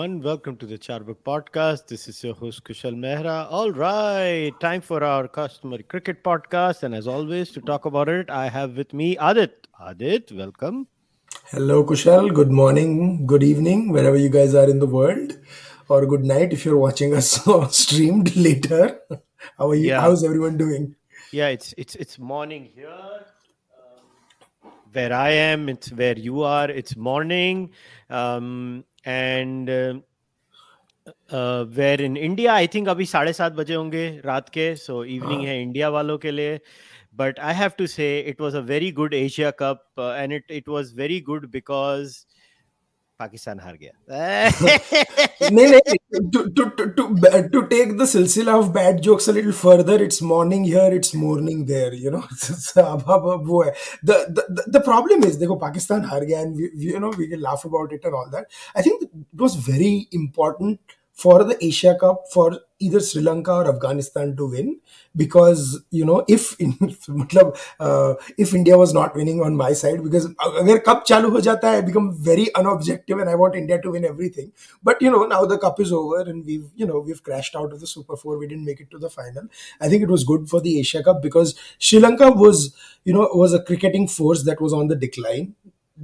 Everyone. Welcome to the Charvak podcast. This is your host, Kushal Mehra. All right, time for our customary cricket podcast. And as always, to talk about it, I have with me Aadit. Aadit, welcome. Hello, Kushal. Good morning, good evening, wherever you guys are in the world, or good night if you're watching us streamed later. How are you? Yeah. How's everyone doing? Yeah, it's it's it's morning here. Um, where I am, it's where you are. It's morning, um, and where in India I think अभी साढ़े सात बजे होंगे रात के so so evening है India वालों के लिए. But I have to say it was a very good Asia cup and it it was very good because Pakistan har gaya. nahin, to, to, to, to, take the silsila of bad jokes a little further, it's morning here, it's morning there, you know. ab, ab. The, the, the problem is, they go Pakistan har and we, you know, we can laugh about it and all that. I think it was very important for the Asia Cup, for either Sri Lanka or Afghanistan to win because you know if in, मतलब uh, if India was not winning on my side because अगर cup चालू हो जाता है I become very unobjective and I want India to win everything but you know now the cup is over and we've you know we've crashed out of the super four we didn't make it to the final I think it was good for the Asia Cup because Sri Lanka was you know was a cricketing force that was on the decline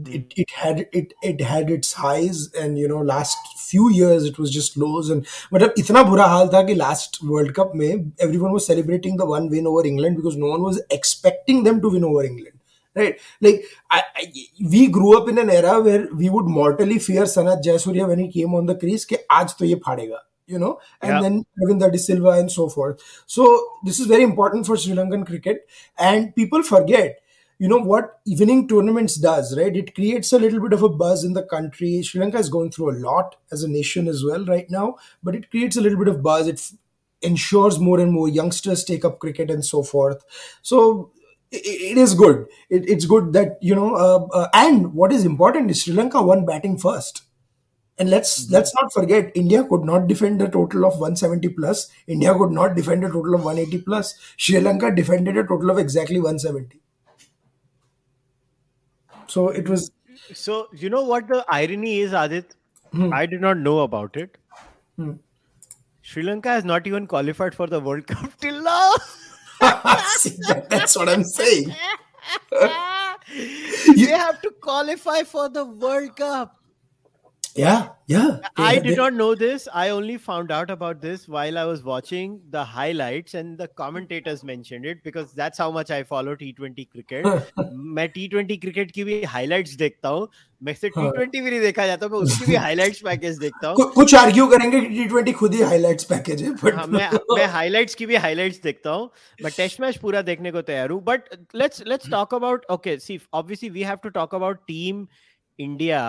it, it had it it had its highs and you know last few years it was just lows and मतलब इतना बुरा हाल था कि last World Cup में everyone was celebrating the one win over England because no one was expecting them to win over England, right? Like I, I, we grew up in an era where we would mortally fear sanath jayasuriya when he came on the crease ke aaj to ye phadega you know? And yeah. then Aravinda De Silva and so forth. So this is very important for Sri Lankan cricket and people forget you know what evening tournaments does right? It creates a little bit of a buzz in the country. Sri lanka is going through a lot as a nation as well right now but it creates a little bit of buzz. It ensures more and more youngsters take up cricket and so forth. So it is good. It, it's good that you know uh, uh, and what is important is sri lanka won batting first. And let's let's not forget india could not defend a total of 170 plus. India could not defend a total of 180 plus. Sri lanka defended a total of exactly 170 so it was So you know what the irony is, Aadit? Hmm. I did not know about it. Hmm. Sri Lanka has not even qualified for the World Cup till now. See, that- that's what i'm saying they have to qualify for the World Cup. yeah yeah I They- did they- not know this. I only found out about this while I was watching the highlights and the commentators mentioned it because that's how much I follow T20 cricket. मैं T20 cricket की भी highlights देखता हूँ मैं से हाँ। T20 भी नहीं देखा जाता मैं उसकी भी highlights पैकेज देखता हूँ कु- कुछ आर्ग्यू करेंगे कि टी ट्वेंटी खुद ही हाईलाइट्स पैकेज है बट हाँ, मैं मैं हाइलाइट्स की भी हाइलाइट्स देखता हूँ मैं टेस्ट मैच पूरा देखने को तैयार हूँ but let's let's talk about okay C obviously we have to talk about team India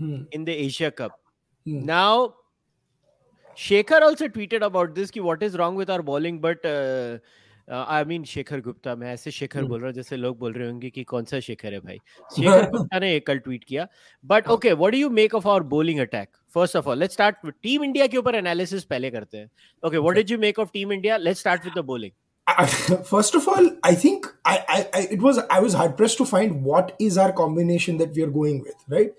In the Asia Cup. Hmm. Now, Shekhar also tweeted about this कि what is wrong with our bowling, but uh, uh, I mean Shekhar Gupta मैं ऐसे Shekhar Hmm. बोल रहा हूँ जैसे लोग बोल रहे होंगे कि कौन सा शेखर है भाई शेखर गुप्ता ने एक कल ट्वीट किया but okay what do you make of our bowling attack first of all let's start team India के ऊपर एनालिसिस पहले करते हैं okay what did you make of team India let's start with the bowling First of all, I think I, I, I it was I was hard pressed to find what is our combination that we are going with, right?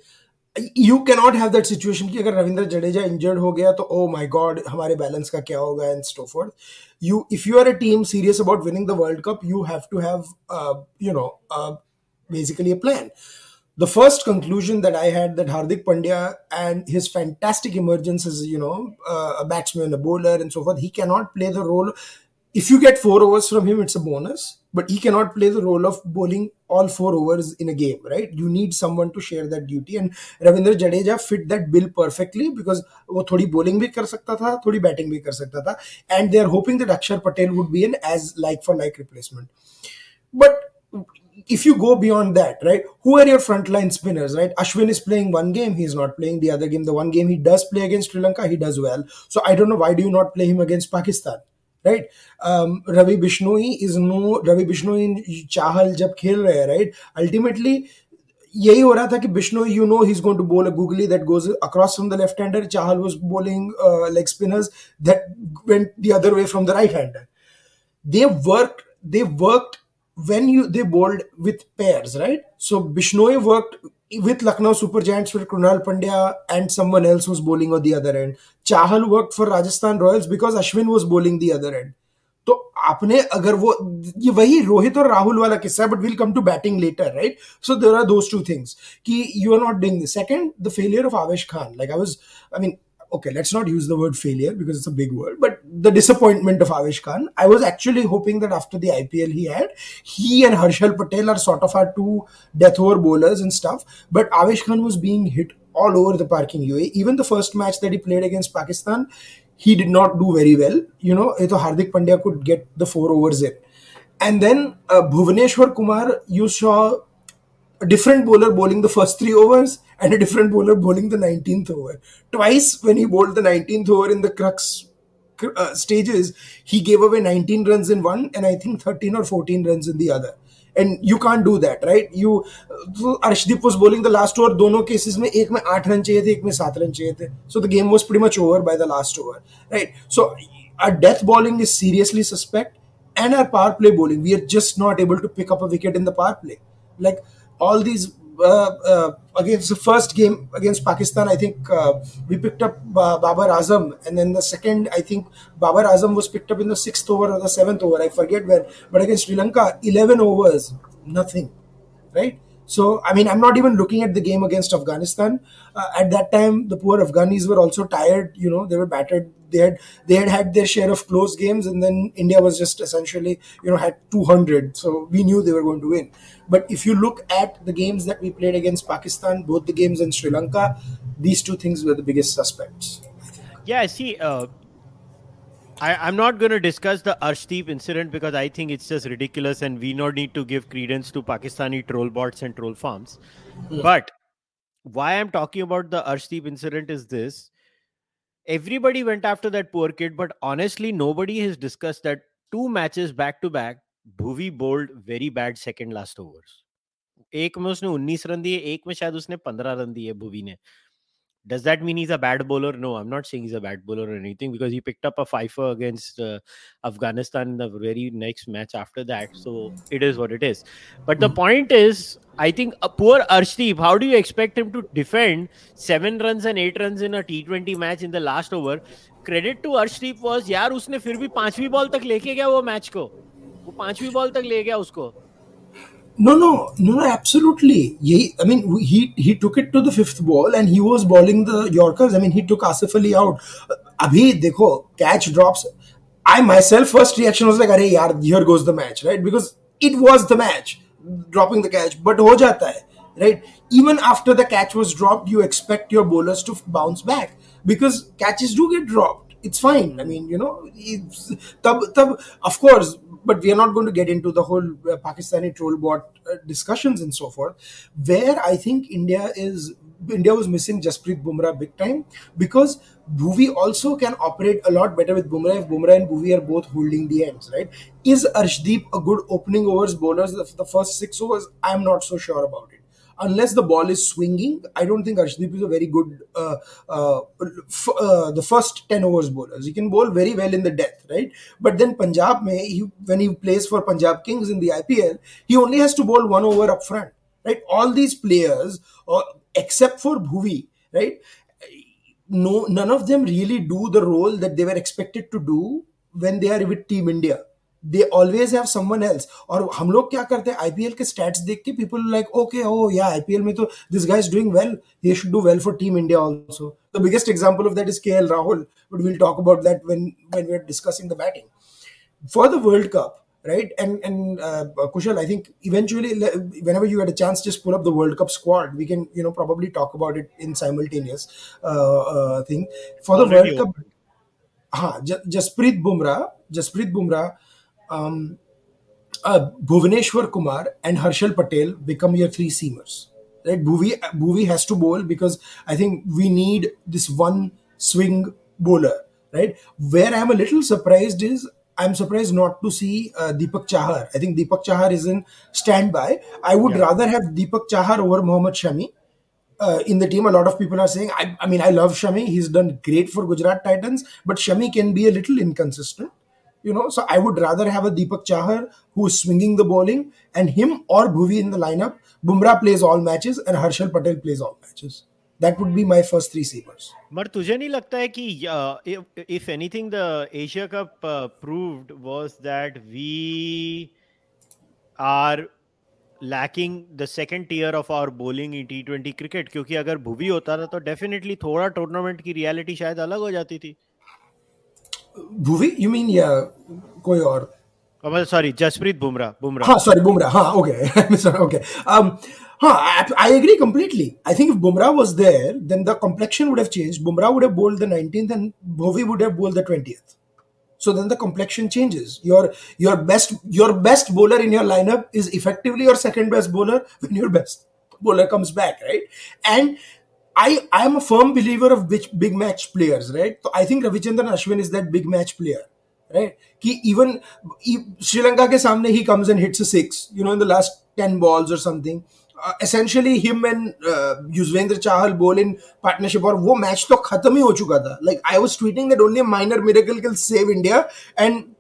You cannot have that situation कि अगर Ravindra Jadeja injured हो गया तो oh my god हमारे balance का क्या होगा and so forth. You if you are a team serious about winning the World Cup, you have to have uh, you know uh, basically a plan. The first conclusion that I had that Hardik Pandya and his fantastic emergence as you know uh, a batsman, a bowler, and so forth, he cannot play the role if you get four overs from him, it's a bonus, but he cannot play the role of bowling all four overs in a game, right? You need someone to share that duty, and Ravindra Jadeja fit that bill perfectly because वो थोड़ी bowling भी कर सकता था, थोड़ी batting भी कर सकता था, and they are hoping that Akshar Patel would be an as like for like replacement. But if you go beyond that, right, who are your frontline spinners, right? Ashwin is playing one game, he's not playing the other game. The one game he does play against Sri Lanka, he does well. So I don't know why do you not play him against Pakistan? right Ravi Bishnoi is no Ravi Bishnoi Chahal जब खेल रहे हैं right ultimately यही हो रहा था कि Bishnoi you know he is going to bowl a googly that goes across from the left hander Chahal was bowling leg spinners that went the other way from the right hander they work they worked when you, they bowled with pairs, right? So, bishnoi worked with Lucknow Super Giants with Krunal Pandya and someone else who's bowling on the other end. Chahal worked for Rajasthan Royals because Ashwin was bowling the other end. तो आपने अगर वो ये वही रोहित और राहुल वाला किस्सा but will come to batting later right so there are those two things कि you are not doing second the failure of Avesh Khan like I was I mean okay, let's not use the word failure because it's a big word, but the disappointment of Avesh Khan. I was actually hoping that after the IPL he had, he and Harshal Patel are sort of our two death over bowlers and stuff. But Avesh Khan was being hit all over the parking UAE. Even the first match that he played against Pakistan, he did not do very well. You know, so Hardik Pandya could get the four overs in. And then uh, Bhuvaneshwar Kumar, you saw a different bowler bowling the first three overs and a different bowler bowling the 19th over. Twice, when he bowled the 19th over in the crux uh, stages, he gave away 19 runs in one and I think 13 or 14 runs in the other. And you can't do that right you Arshdeep was bowling the last over दोनों cases में एक में आठ run चाहिए थे एक में सात रन चाहिए थे so the game was pretty much over by the last over right so our death bowling is seriously suspect and our power play bowling we are just not able to pick up a wicket in the power play like all these uh, uh, against the first game against Pakistan, I think uh, we picked up Babar Azam, and then the second, I think Babar Azam was picked up in the sixth over or the seventh over. I forget when, but against Sri Lanka, eleven overs, nothing, right? So, I mean, I'm not even looking at the game against Afghanistan. Uh, at that time, the poor Afghanis were also tired. You know, they were battered. They had they had had their share of close games, and then India was just essentially, you know, had 200. So we knew they were going to win. But if you look at the games that we played against Pakistan, both the games in Sri Lanka, these two things were the biggest suspects. Yeah, I see, uh, I, am not going to discuss the Arshdeep incident because I think it's just ridiculous and we not need to give credence to Pakistani troll bots and troll farms. Yeah. But why I'm talking about the Arshdeep incident is this. Everybody went after that poor kid, but honestly, nobody has discussed that two matches back to back, Bhuvi bowled very bad second last overs. एक में उसने 19 run दिए एक में शायद उसने 15 run दिए भुवी ने does that mean he's a bad bowler? No, I'm not saying he's a bad bowler or anything because he picked up a fifer against uh, Afghanistan in the very next match after that. So it is what it is. But the hmm. point is, I think a poor Arshdeep, how do you expect him to defend seven runs and eight runs in a T20 match in the last over? Credit to Arshdeep was यार उसने फिर भी पांचवी ball तक लेके गया वो match को वो पांचवी बॉल तक ले गया उसको No, no, no, no, absolutely. He, I mean, he he took it to the fifth ball and he was bowling the Yorkers. I mean, he took Asif Ali out. Uh, abhi, dekho, catch drops. I myself, first reaction was like, Arey, yaar, here goes the match, right? Because it was the match, dropping the catch. But ho jata hai, right? Even after the catch was dropped, you expect your bowlers to bounce back because catches do get dropped. It's fine. I mean, you know, tab, tab, of course, but we are not going to get into the whole uh, Pakistani troll bot uh, discussions and so forth. Where I think India is India was missing Jasprit Bumrah big time because Bhuvi also can operate a lot better with Bumrah if Bumrah and Bhuvi are both holding the ends, right? Is Arshdeep a good opening overs bowler? The first six overs, I'm not so sure about it unless the ball is swinging, I don't think Arshdeep is a very good uh, uh, f- uh, the first ten overs bowlers. He can bowl very well in the death, right? But then Punjab, may he, when he plays for Punjab Kings in the IPL, he only has to bowl one over up front, right? All these players, uh, except for Bhuvi, right? No, none of them really do the role that they were expected to do when they are with Team India they always have someone else और हम लोग क्या करते हैं IPL के stats देख के people like okay ओ या आईपीएल में तो this guys doing well he should do well for team India also the biggest example of that is KL Rahul but we'll talk about that when when we are discussing the batting for the world cup right and and uh, kushal i think eventually whenever you get a chance just pull up the world cup squad we can you know probably talk about it in simultaneous uh, uh, thing for the Already world cup ha jasprit bumrah jasprit bumrah um, uh, Bhuvaneshwar Kumar and Harshal Patel become your three seamers. Right, Bhuvi, Bhuvi has to bowl because I think we need this one swing bowler. Right, where I'm a little surprised is I'm surprised not to see uh, Deepak Chahar. I think Deepak Chahar is in standby. I would yeah. rather have Deepak Chahar over Mohammad Shami. Uh, in the team, a lot of people are saying, I, I mean, I love Shami. He's done great for Gujarat Titans, but Shami can be a little inconsistent you know so i would rather have a deepak chahar who is swinging the bowling and him or bhuvi in the lineup Bumrah plays all matches and Harshal Patel plays all matches. That would be my first three seamers. पर तुझे नहीं लगता है कि if anything the Asia Cup uh, proved was that we are lacking the second tier of our bowling in T20 cricket क्योंकि अगर भुवी होता था तो डेफिनेटली थोड़ा टूर्नामेंट की रियलिटी शायद अलग हो जाती थी भुवी यू मीन या कोई और सॉरी जसप्रीत बुमराह बुमराह हाँ सॉरी बुमराह हाँ okay okay um Huh, I, I, agree completely. I think if Bumrah was there, then the complexion would have changed. Bumrah would have bowled the 19th and Bhovi would have bowled the 20th. So then the complexion changes. Your your best your best bowler in your lineup is effectively your second best bowler when your best bowler comes back, right? And I I am a firm believer of big, big match players, right? So I think Ravichandran Ashwin is that big match player. Right? He even he, Sri Lanka ke samne he comes and hits a six, you know, in the last 10 balls or something uh, essentially him and uh, Yuzvendra Chahal bowl in partnership और वो match तो खत्म ही हो चुका था like I was tweeting that only a minor miracle can save India and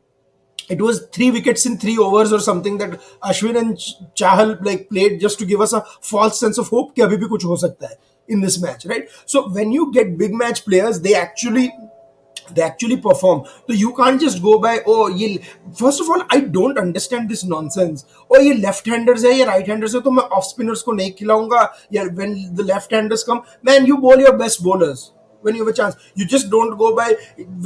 it was three wickets in three overs or something that Ashwin and Chahal like played just to give us a false sense of hope कि अभी भी कुछ हो सकता है in this match right? So when you get big match players they actually they actually perform. So you can't just go by oh ye first of all i don't understand this nonsense. Oh ye left handers hai ye right handers hai to main off spinners ko nahi khilaunga yeah when the left handers come man you bowl your best bowlers when you have a chance. You just don't go by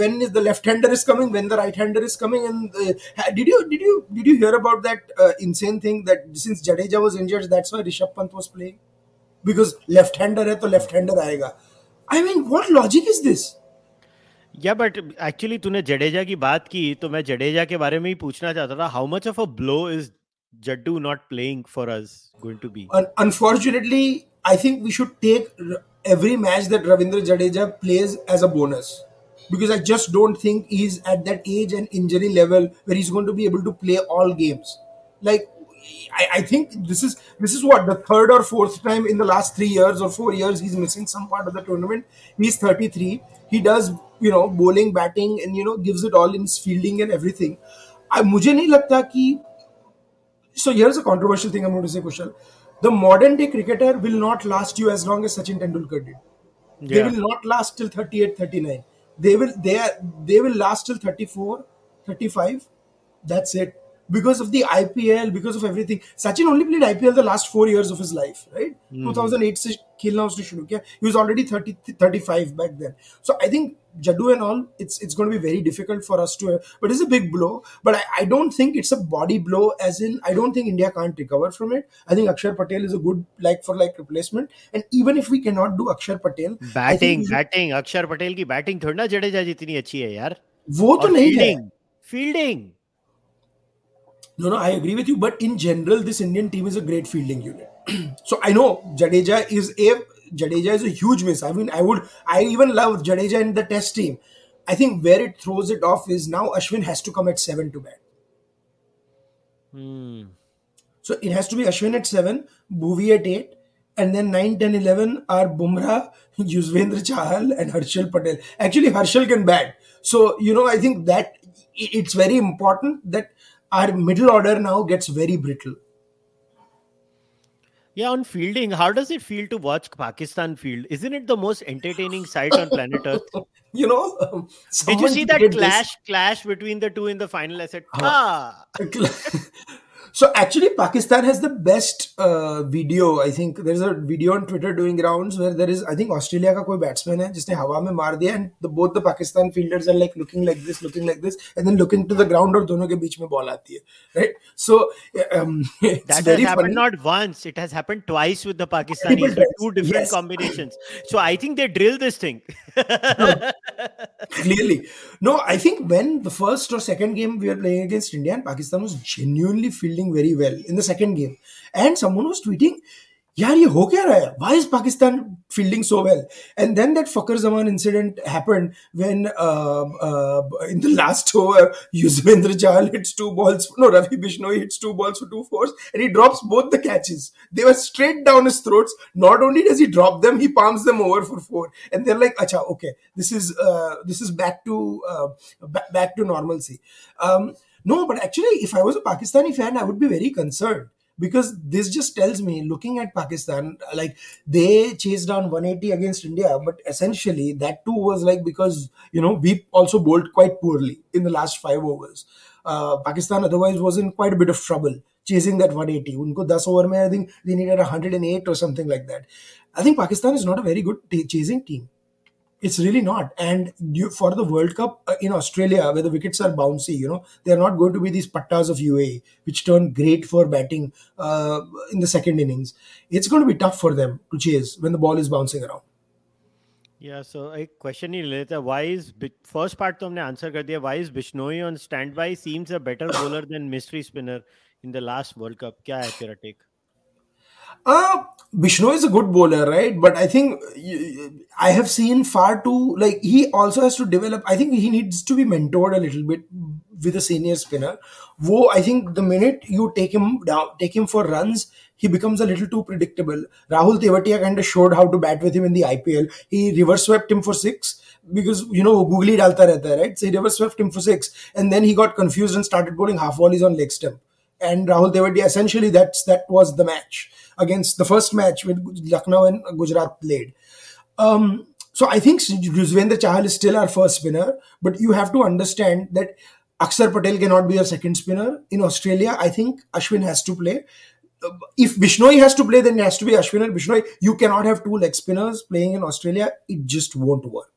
when is the left hander is coming when the right hander is coming. And uh, did you did you did you hear about that uh, insane thing that since jadeja was injured that's why rishabh pant was playing because left hander है तो left hander आएगा। I mean what logic is this या but actually तूने जडेजा की बात की तो मैं जडेजा के बारे में ही पूछना चाहता था how much of a blow is Jaddu not playing for us going to be unfortunately I think we should take every match that Ravindra Jadeja plays as a bonus because I just don't think he is at that age and injury level where is going to be able to play all games like I, I, think this is this is what the third or fourth time in the last three years or four years he's missing some part of the tournament. He's 33. He does you know bowling, batting, and you know gives it all in his fielding and everything. I मुझे नहीं लगता कि so here's a controversial thing I'm going to say, Kushal. The modern day cricketer will not last you as long as Sachin Tendulkar did. Yeah. They will not last till 38, 39. They will they are, they will last till 34, 35. That's it because of the IPL, because of everything. Sachin only played IPL the last four years of his life, right? Mm. 2008 से खेलना उसने शुरू किया. He was already 30, 35 back then. So I think Jaddu and all, it's it's going to be very difficult for us to. But it's a big blow. But I, I don't think it's a body blow. As in, I don't think India can't recover from it. I think Akshar Patel is a good like for like replacement. And even if we cannot do Akshar Patel, batting, batting, Akshar Patel की batting थोड़ी ना जडेजा जितनी अच्छी है यार. वो तो नहीं है. Fielding. No, no, I agree with you. But in general, this Indian team is a great fielding unit. so I know Jadeja is a Jadeja is a huge miss. I mean, I would, I even love Jadeja in the Test team. I think where it throws it off is now Ashwin has to come at seven to bat. Hmm. So it has to be Ashwin at seven, Bhuvi at eight, and then 9, 10, 11 are Bumrah, Yuzvendra Chahal, and Harshal Patel. Actually, Harshal can bat. So, you know, I think that it's very important that our middle order now gets very brittle. Yeah, on fielding, how does it feel to watch Pakistan field? Isn't it the most entertaining sight on planet Earth? you know, um, did you see that clash this? clash between the two in the final? I said, ah. So actually, Pakistan has the best uh, video. I think there's a video on Twitter doing rounds where there is, I think Australia का कोई batsman है जिसने हवा में मार दिया and the, both the Pakistan fielders are like looking like this, looking like this, and then looking to the ground और दोनों के बीच में ball आती है, right? So um, that has happened funny. not once; it has happened twice with the Pakistanis with two different yes. combinations. So I think they drill this thing. no, clearly, no. I think when the first or second game we were playing against India and Pakistan was genuinely fielding very well in the second game. And someone was tweeting, यार ये हो क्या रहा है why is Pakistan fielding so well and then that Fakhar Zaman incident happened when uh, uh, in the last over Yuzvendra Chahal hits two balls no Ravi Bishnoi hits two balls for two fours and he drops both the catches they were straight down his throats not only does he drop them he palms them over for four and they're like acha okay this is uh, this is back to uh, back to normalcy um, no, but actually, if I was a Pakistani fan, I would be very concerned. because this just tells me looking at pakistan like they chased down 180 against india but essentially that too was like because you know we also bowled quite poorly in the last five overs. Uh, pakistan otherwise was in quite a bit of trouble chasing that 180 unko 10 over mein, i think they needed 108 or something like that. I think pakistan is not a very good t- chasing team it's really not. And you, for the World Cup uh, in Australia, where the wickets are bouncy, you know, they're not going to be these pattas of UAE, which turn great for batting uh, in the second innings. It's going to be tough for them to chase when the ball is bouncing around. Yeah, so a question ही ले why is first part तो हमने answer कर दिया why is Bishnoi on standby seems a better bowler than mystery spinner in the last World Cup क्या है तेरा take Uh, Bishnoi is a good bowler, right? But I think I have seen far too, like, he also has to develop. I think he needs to be mentored a little bit with a senior spinner. Wo, I think the minute you take him down, take him for runs, he becomes a little too predictable. Rahul Tewatia kind of showed how to bat with him in the IPL. He reverse swept him for six because, you know, googly dalta rehta right? So he reverse swept him for six. And then he got confused and started bowling half volleys on leg stump. And Rahul Tewatia, essentially, that's that was the match against the first match with Lucknow and Gujarat played. Um, so I think Yuzvendra Chahal is still our first spinner, but you have to understand that Akshar Patel cannot be a second spinner. In Australia, I think Ashwin has to play. If Bishnoi has to play, then it has to be Ashwin and Bishnoi. You cannot have two leg spinners playing in Australia. It just won't work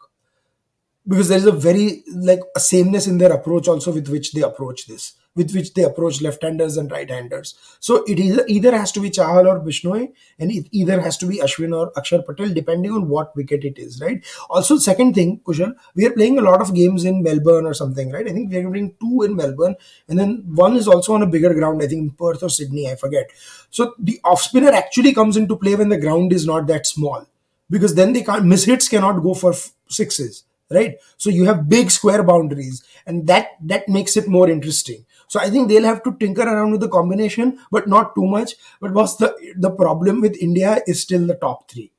because there is a very like a sameness in their approach also with which they approach this with which they approach left-handers and right-handers. So it either, either has to be Chahal or Bishnoi, and it either has to be Ashwin or Akshar Patel, depending on what wicket it is, right? Also, second thing, Kushal, we are playing a lot of games in Melbourne or something, right? I think we are playing two in Melbourne, and then one is also on a bigger ground, I think in Perth or Sydney, I forget. So the off spinner actually comes into play when the ground is not that small, because then they can't miss hits cannot go for sixes right so you have big square boundaries and that that makes it more interesting so I think they'll have to tinker around with the combination, but not too much. But what's the the problem with India is still the top three.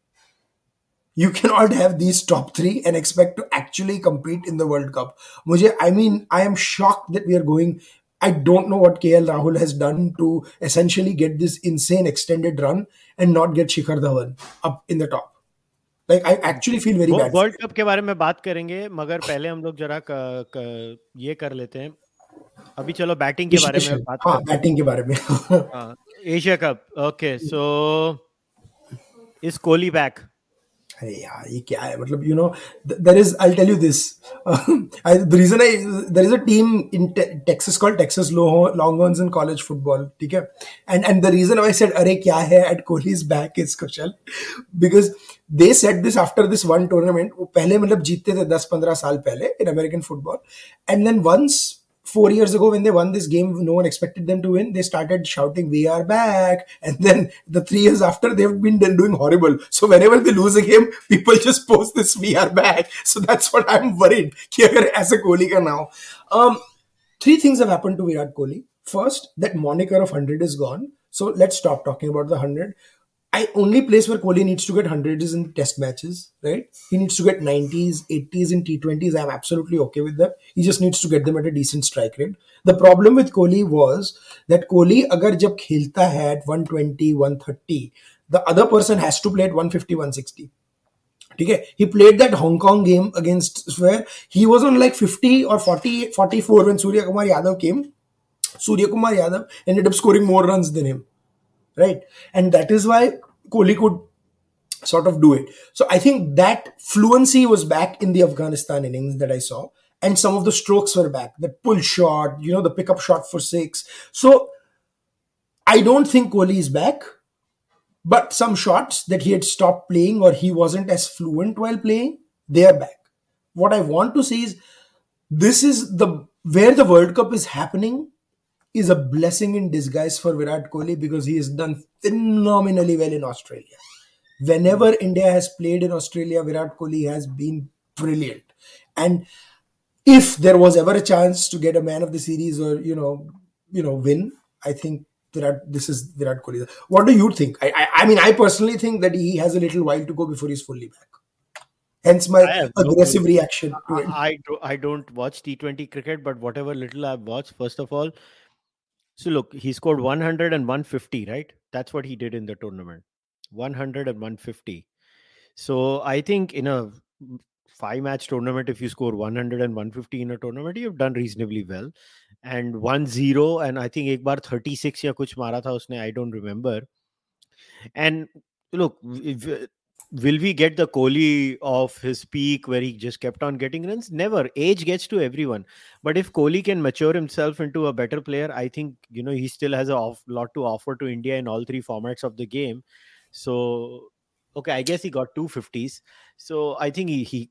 You cannot have these top three and expect to actually compete in the World Cup. Mujhe, I mean, I am shocked that we are going. I don't know what KL Rahul has done to essentially get this insane extended run and not get Shikhar Dhawan up in the top. Like I actually feel very bad. World cup के बारे में बात करेंगे मगर पहले हम लोग जरा क, क, ये कर लेते हैं अभी चलो बैटिंग के बारे में बात हाँ बैटिंग के बारे में। हाँ Asia cup okay so is Kohli back अरे यार ये क्या है? मतलब you know there is I tell you this the reason I there is a team in Texas called Texas Longhorns in college football ठीक है? And and the reason I said अरे क्या है? At Kohli is back is Kusal because they set this after this one tournament वो पहले मतलब जीतते थे दस पंद्रह साल पहले in American football and then once four years ago when they won this game no one expected them to win. They started shouting we are back. And then the three years after they've been doing horrible. So whenever they lose a game people just post this we are back. So that's what i'm worried. As a Kohli now. Um, three things have happened to Virat Kohli. First that moniker of 100 is gone. So let's stop talking about the 100 I only place where Kohli needs to get hundreds is in test matches, right? He needs to get 90s, 80s in T20s. I'm absolutely okay with that. He just needs to get them at a decent strike rate. The problem with Kohli was that Kohli, agar jab khelta hai at 120, 130, the other person has to play at 150, 160. Okay, he played that Hong Kong game against where he was on like 50 or 40, 44 when Surya Kumar Yadav came. Surya Kumar Yadav ended up scoring more runs than him right? And that is why Kohli could sort of do it. So I think that fluency was back in the Afghanistan innings that I saw, and some of the strokes were back. The pull shot, you know, the pickup shot for six. So I don't think Kohli is back, but some shots that he had stopped playing or he wasn't as fluent while playing, they are back. What I want to say is this is the where the World Cup is happening is a blessing in disguise for Virat Kohli because he has done phenomenally well in Australia. Whenever India has played in Australia, Virat Kohli has been brilliant. And if there was ever a chance to get a man of the series or you know, you know, win, I think Virat, this is Virat Kohli. What do you think? I, I, I mean, I personally think that he has a little while to go before he's fully back. Hence my aggressive no reaction to it. I, I, do, I don't watch T20 cricket, but whatever little I've watched, first of all, so look, he scored 100 and 150, right? That's what he did in the tournament. 100 and 150. So I think in a five match tournament, if you score 100 and 150 in a tournament, you've done reasonably well. And 1 0, and I think ek bar 36 ya kuch mara tha usne, I don't remember. And look, will we get the Kohli of his peak where he just kept on getting runs? Never. Age gets to everyone. But if Kohli can mature himself into a better player, I think you know he still has a off, lot to offer to India in all three formats of the game. So okay, I guess he got two fifties. So I think he, he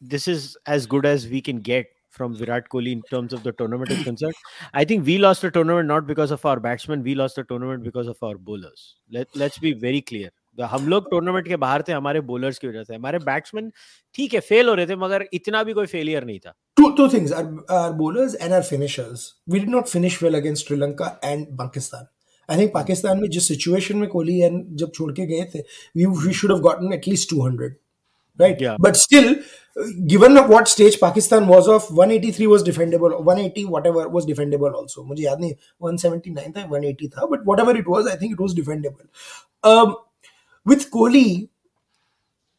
this is as good as we can get from Virat Kohli in terms of the tournament is concerned. I think we lost the tournament not because of our batsmen, we lost the tournament because of our bowlers. Let, let's be very clear. हम लोग tournament के बाहर थे हमारे bowlers की वजह से। हमारे बैट्समैन ठीक है फेल हो रहे थे मगर इतना भी कोई फेलियर नहीं था। Two two things are are bowlers and are finishers we did not finish well against Sri Lanka and Pakistan I think Pakistan में जिस सिचुएशन में कोहली एंड जब छोड़ के गए थे we we should have gotten at least 200 right but still given what stage Pakistan was of 183 was defendable 180 whatever was defendable also मुझे याद नहीं 179 था 180 था but whatever it was I think it was defendable with Kohli,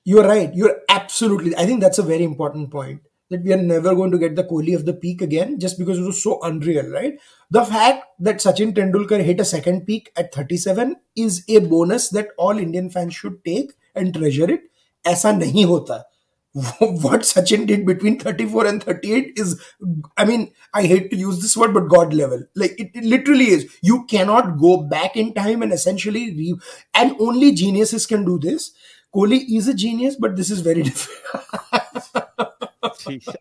you're right. You're absolutely. I think that's a very important point that we are never going to get the Kohli of the peak again just because it was so unreal, right? The fact that Sachin Tendulkar hit a second peak at 37 is a bonus that all Indian fans should take and treasure it. ऐसा नहीं होता what Sachin did between 34 and 38 is, I mean, I hate to use this word, but God level. Like it, it literally is. You cannot go back in time and essentially re- and only geniuses can do this. Kohli is a genius, but this is very different.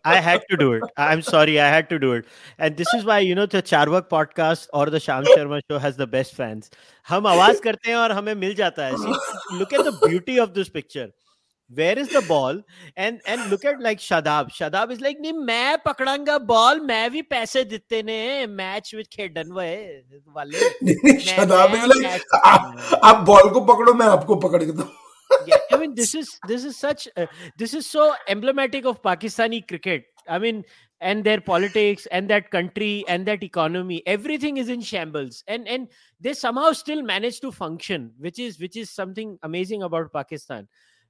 I had to do it. I'm sorry, I had to do it. And this is why, you know, the Charvak podcast or the Sham Sharma show has the best fans. हम आवाज करते हैं और हमें मिल जाता है. See, look at the beauty of this picture. where is the ball? And and look at like shadab. Shadab is like nahi main pakdanga ball main bhi paise ditte ne match with khedan wale shadab is like aap ball ko pakdo main aapko pakad ke do yeah i mean this is this is such uh, this is so emblematic of pakistani cricket. I mean and their politics and that country and that economy. Everything is in shambles. And and they somehow still manage to function which is which is something amazing about pakistan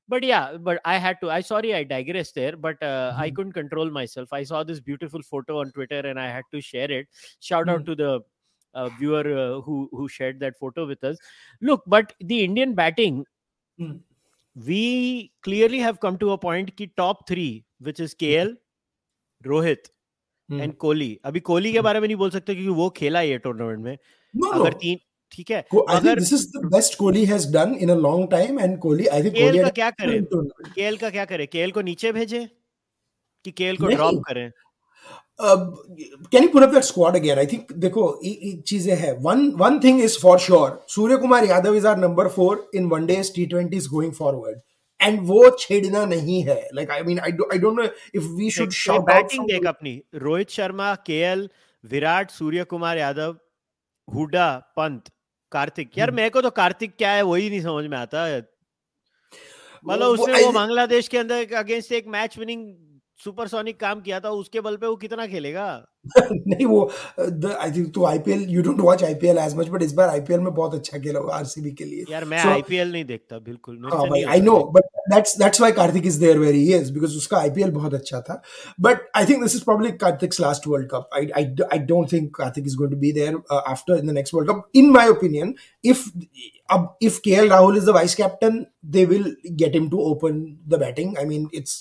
But yeah, but I had to. I sorry, I digressed there, but uh, I Mhm. couldn't control myself. I saw this beautiful photo on Twitter, and I had to share it. Shout out Mhm. to the uh, viewer uh, who who shared that photo with us. Look, but the Indian batting Hmm. we clearly have come to a point कि top three which is KL, Rohit Hmm. And Kohli अभी कोहली के बारे में नहीं बोल सकते क्योंकि वो खेला ये टूर्नामेंट में No, no. अगर तीन ठीक है? अगर this is the best Kohli has done in a long time and Kohli I think KL का क्या करे? केएल का क्या करे? केएल को नीचे भेजे कि केएल को ड्रॉप करें? Can you put up that squad again I think देखो चीज़ें है। One one thing is for sure Surya Kumar Yadav is our number four in one day T twenty going forward and वो छेड़ना नहीं है। Like I mean I don't know if we should shot batting देख अपनी। Rohit Sharma KL Virat Surya Kumar Yadav Hooda Pant. Karthik. यार हम्म। मेरे को तो कार्तिक क्या है वही नहीं समझ में आता। मतलब उसने वो बांग्लादेश के अंदर अगेंस्ट एक मैच विनिंग सुपरसोनिक काम किया था उसके बल पे वो कितना खेलेगा? नहीं वो द आई थिंक तो IPL you don't watch IPL as much but इस बार आईपीएल में बहुत अच्छा खेला आरसीबी के लिए। यार मैं So- आईपीएल नहीं देखता बिल्कुल हाँ भाई I know but that's that's why Karthik is there where he is because उसका आईपीएल बहुत अच्छा था। But I think this is probably Karthik's last world cup I I I don't think Karthik is going to be there after in the next world cup in my opinion if अब if KL Rahul is the vice captain, they will get him to open the batting. I mean, it's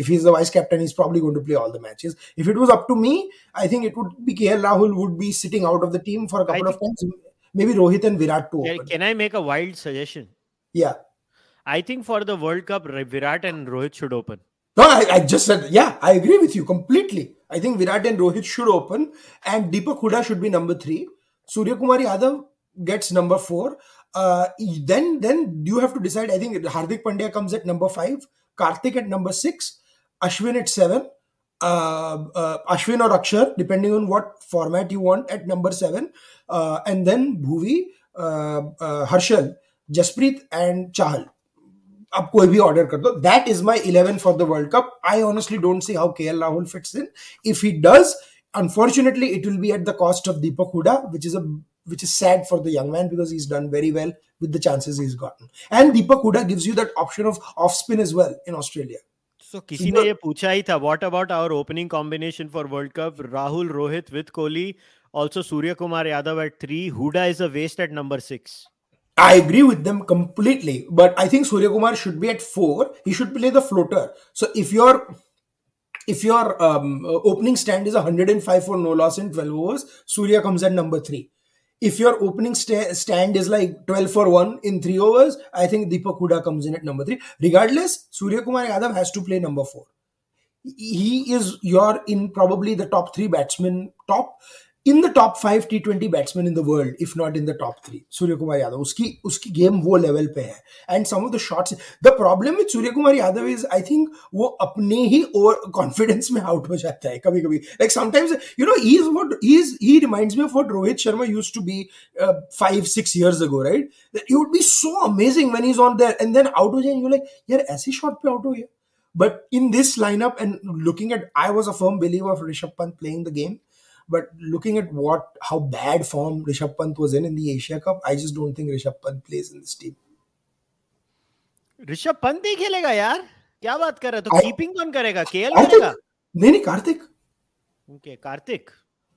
if he's the vice captain, he's probably going to play all the matches. If it was up to me, I think it would be KL Rahul would be sitting out of the team for a couple of times. Maybe Rohit and Virat to Can, open. can I make a wild suggestion? Yeah. I think for the World Cup, Virat and Rohit should open. No, I, I just said, yeah, I agree with you completely. I think Virat and Rohit should open, and Deepak Huda should be number three. Surya Kumar Yadav gets number four. Uh, then, then you have to decide. I think Hardik Pandya comes at number five, Karthik at number six, Ashwin at seven, Ashwin or Akshar, depending on what format you want, at number seven, uh, and then Bhuvi, uh, uh, Harshal, Jasprit, and Chahal. आप कोई भी order कर दो that is my eleven for the world cup I honestly don't see how K L Rahul fits in if he does unfortunately, it will be at the cost of Deepak Huda, which is a which is sad for the young man because he's done very well with the chances he's gotten. And Deepak Huda gives you that option of off spin as well in Australia. So किसी ने ये पूछा ही था what about our opening combination for World Cup Rahul Rohit with Kohli also Surya Kumar Yadav at 3 Huda is a waste at number 6 I agree with them completely but I think Surya Kumar should be at 4 he should play the floater so if your if your um, opening stand is 105 for no loss in 12 overs Surya comes at number 3 if your opening st- stand is like 12 for 1 in 3 overs, I think Deepak Huda comes in at number 3. Regardless, Surya Kumar Yadav has to play number 4. He is your in probably the top 3 batsmen, top in the top five T twenty batsman in the world if not in the top three Surya Kumar Yadav उसकी उसकी game वो level पे है and some of the shots the problem with Surya Kumar Yadav is I think वो अपने ही over confidence में out हो जाता है कभी कभी like sometimes you know he is what he is he reminds me of what Rohit Sharma used to be five six years ago right that you would be so amazing when he is on there and then out हो जाए you like यार ऐसे shot पे out हो गया But in this lineup and looking at, I was a firm believer of Rishabh Pant playing the game. But looking at what how bad form Rishabh Pant was in in the Asia Cup, I just don't think Rishabh Pant plays in this team. Rishabh Pant ही खेलेगा यार? क्या बात कर रहे हो? तो keeping कौन करेगा? केएल करेगा नहीं नहीं Karthik okay Karthik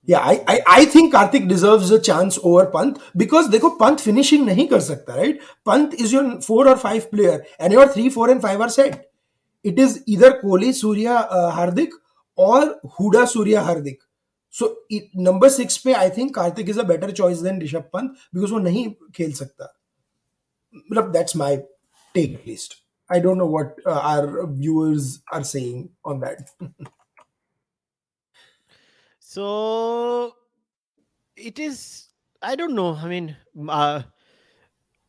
yeah I I I think Karthik deserves a chance over Pant because देखो पंत फिनिशिंग नहीं कर सकता right Pant is your four और five player and your three four and five are set it is इधर कोहली सूर्या हार्दिक और Hooda Surya Hardik सो number six पे I think Karthik is a better choice than Rishabh Pant because वो नहीं खेल सकता मतलब that's my take at least I don't know what our viewers are saying on that so it is i don't know i mean uh,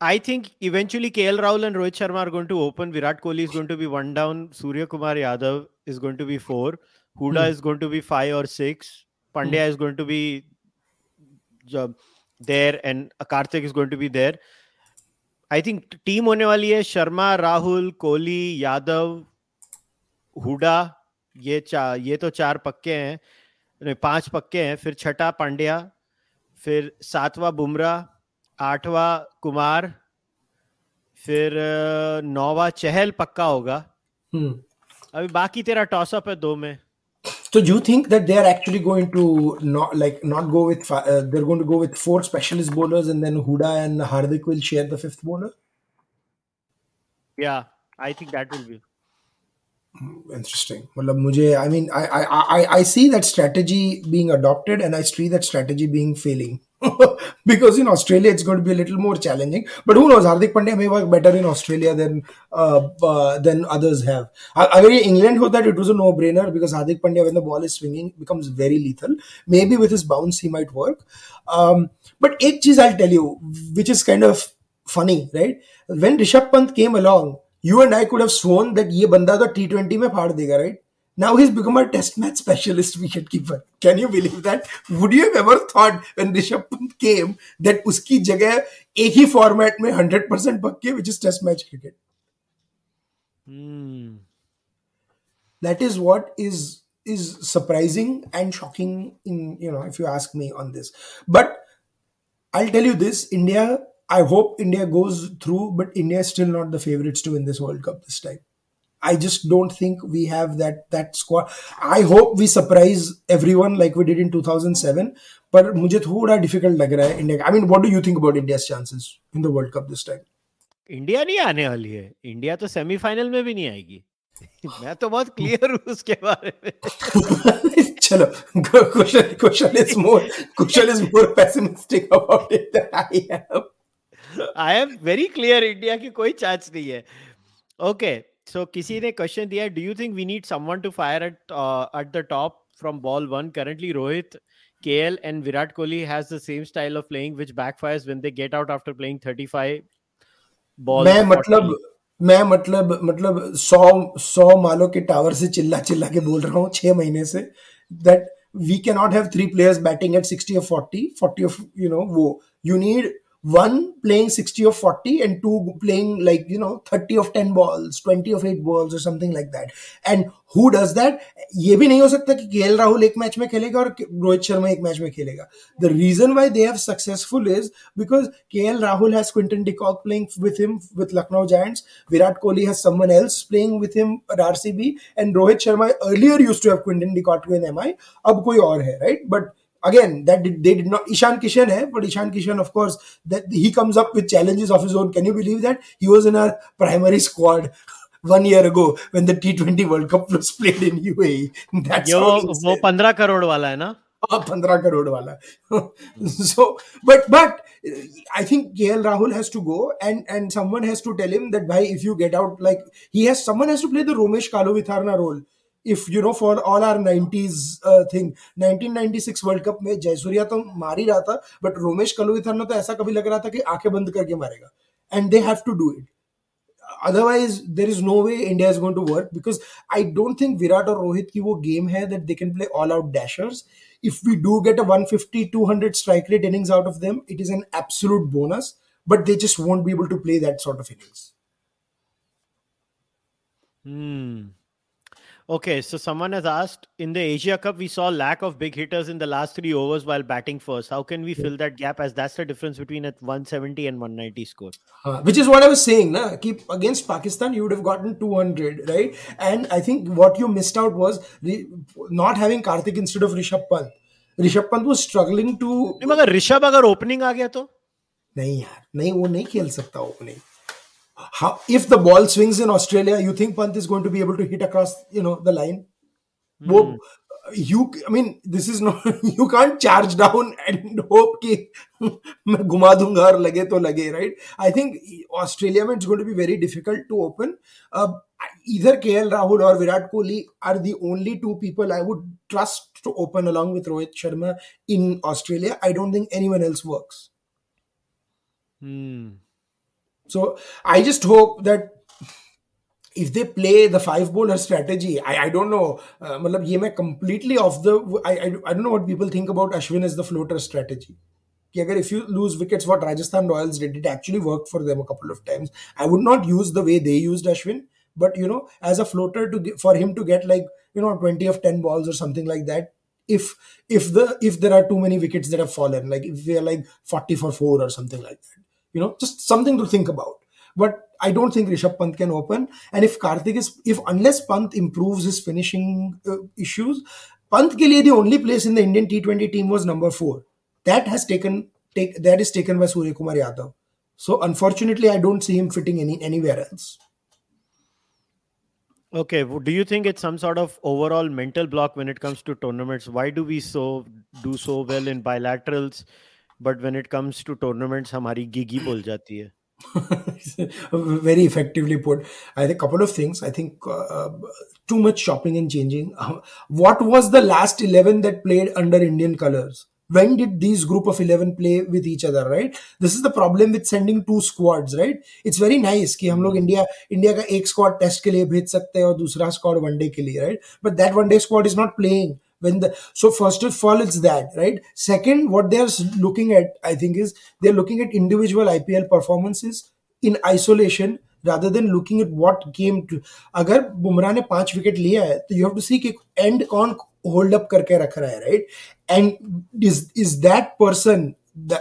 I think eventually KL Rahul and Rohit Sharma are going to open. Virat Kohli is going to be one down. Surya Kumar Yadav is going to be four. Huda hmm. is going to be five or six. Pandya mm. is going to be there and Karthik is going to be there. I think team होने वाली है शर्मा राहुल कोहली यादव हुडा ये चार ये तो चार पक्के हैं। पाँच पक्के हैं। फिर छठा पांड्या फिर सातवां बुमराह आठवां कुमार फिर नौवा चहल पक्का होगा। अभी बाकी तेरा टॉसअप है दो में। So do you think that they are actually going to not like not go with uh, they're going to go with four specialist bowlers and then Huda and Hardik will share the fifth bowler? Yeah, I think that will be hmm, interesting. Well, mujhe, I mean, I, I I I see that strategy being adopted and I see that strategy being failing. because in Australia it's going to be a little more challenging. But who knows? Hardik Pandya may work better in Australia than uh, uh, than others have. अगर ये England होता it was a no-brainer because Hardik Pandya when the ball is swinging becomes very lethal. Maybe with his bounce he might work. Um, but एक चीज I'll tell you, which is kind of funny, right? When Rishabh Pant came along, you and I could have sworn that ये बंदा तो T20 में फाड़ देगा, right? Now he's become a test match specialist wicketkeeper. Can you believe that? Would you have ever thought when Rishabh Pant came that uski jagah ek hi format mein 100% pakke which is test match cricket? Hmm. That is what is is surprising and shocking in you know if you ask me on this. But I'll tell you this: India. I hope India goes through, but India is still not the favorites to win this World Cup this time. I just don't think we have that that squad. I hope we surprise everyone like we did in 2007. पर मुझे थोड़ा difficult लग रहा है India I mean what do you think about India's chances in the world cup this time India नहीं आने वाली है। इंडिया तो सेमीफाइनल में भी नहीं आएगी। मैं तो बहुत क्लियर हूँ उसके बारे में। चलो question question is more question is more pessimistic about it that I am I am very clear India की कोई चांस नहीं है। ओके okay, So किसी ने क्वेश्चन दिया do you think we need someone to fire at at the top from ball one currently Rohit KL and Virat Kohli has the same style of playing which backfires when they get out after playing 35 balls. मैं मतलब मैं मतलब मतलब सौ सौ मालों के tower से चिल्ला चिल्ला के बोल रहा हूँ छह महीने से that we can not have three players batting at 60 or 40 40 of you know वो you need one playing 60 of 40 and two playing like you know 30 of 10 balls 20 of 8 balls or something like that and who does that ये भी नहीं हो सकता कि KL Rahul एक match में खेलेगा और रोहित शर्मा एक मैच में खेलेगा the reason why they have successful is because KL Rahul has Quinton de Kock playing with him with Lucknow Giants Virat Kohli has someone else playing with him at RCB and Rohit Sharma earlier used to have Quinton de Kock in MI अब कोई और है right but again that did, they did not ishan kishan hai but ishan kishan of course that he comes up with challenges of his own can you believe that he was in our primary squad one year ago when the T20 World Cup was played in UAE. That's Yo, वो पंद्रह करोड़ वाला है ना पंद्रह करोड़ वाला so but but I think KL Rahul has to go and and someone has to tell him that bhai if you get out like he has someone has to play the Romesh Kalovitharna role if you know for all our 90s uh, thing 1996 world cup में जयसूर्या तो मार ही रहा था but Romesh कलुविथरना तो ऐसा कभी लग रहा था कि आंखें बंद करके मारेगा and they have to do it otherwise there is no way india is going to work because i don't think virat or rohit ki wo game hai that they can play all out dashers if we do get a 150 200 strike rate innings out of them it is an absolute bonus but they just won't be able to play that sort of innings hmm Okay, so someone has asked in the Asia Cup, we saw lack of big hitters in the last three overs while batting first. How can we fill that gap as that's the difference between a 170 and 190 score? Uh, which is what I was saying. Na? Keep against Pakistan, you would have gotten 200, right? And I think what you missed out was re- not having Karthik instead of Rishabh Pant. Rishabh Pant was struggling to. मगर ऋषभ अगर opening आ गया तो नहीं यार नहीं वो नहीं खेल सकता opening how if the ball swings in Australia, you think Pant is going to be able to hit across, you know, the line? Mm. you I mean this is not you can't charge down and hope कि मैं घुमा दूंगा और लगे तो लगे right I think Australia it's going to be very difficult to open uh, either KL Rahul or Virat Kohli are the only two people I would trust to open along with Rohit Sharma in Australia I don't think anyone else works hmm so I just hope that if they play the five bowler strategy, I, I don't know. Uh, ये completely off the. I, I I don't know what people think about Ashwin as the floater strategy. if you lose wickets, what Rajasthan Royals did, it actually worked for them a couple of times. I would not use the way they used Ashwin, but you know, as a floater to for him to get like you know 20 of 10 balls or something like that. If if the if there are too many wickets that have fallen, like if we are like 40 for four or something like that, you know, just something to think about. But I don't think Rishabh Pant can open. And if Karthik is, if unless Pant improves his finishing uh, issues, Pant ke liye the only place in the Indian T20 team was number four. That has taken take that is taken by Surya Kumar Yadav. So unfortunately, I don't see him fitting any anywhere else. Okay, do you think it's some sort of overall mental block when it comes to tournaments? Why do we so do so well in bilaterals, but when it comes to tournaments, हमारी गिगी बोल जाती है? very effectively put i think a couple of things i think uh, too much shopping and changing uh, what was the last 11 that played under indian colors when did these group of 11 play with each other right this is the problem with sending two squads right it's very nice कि हम लोग India India का एक squad test के लिए भेज सकते हैं और दूसरा स्क्वाड वनडे के लिए right but that one day squad is not playing when the so first of all it's that right second what they're looking at i think is they're looking at individual ipl performances in isolation rather than looking at what came to अगर बुमराह ने पांच wicket लिया है तो you have to सी कि and कौन hold up करके रख रहा है right and is is that person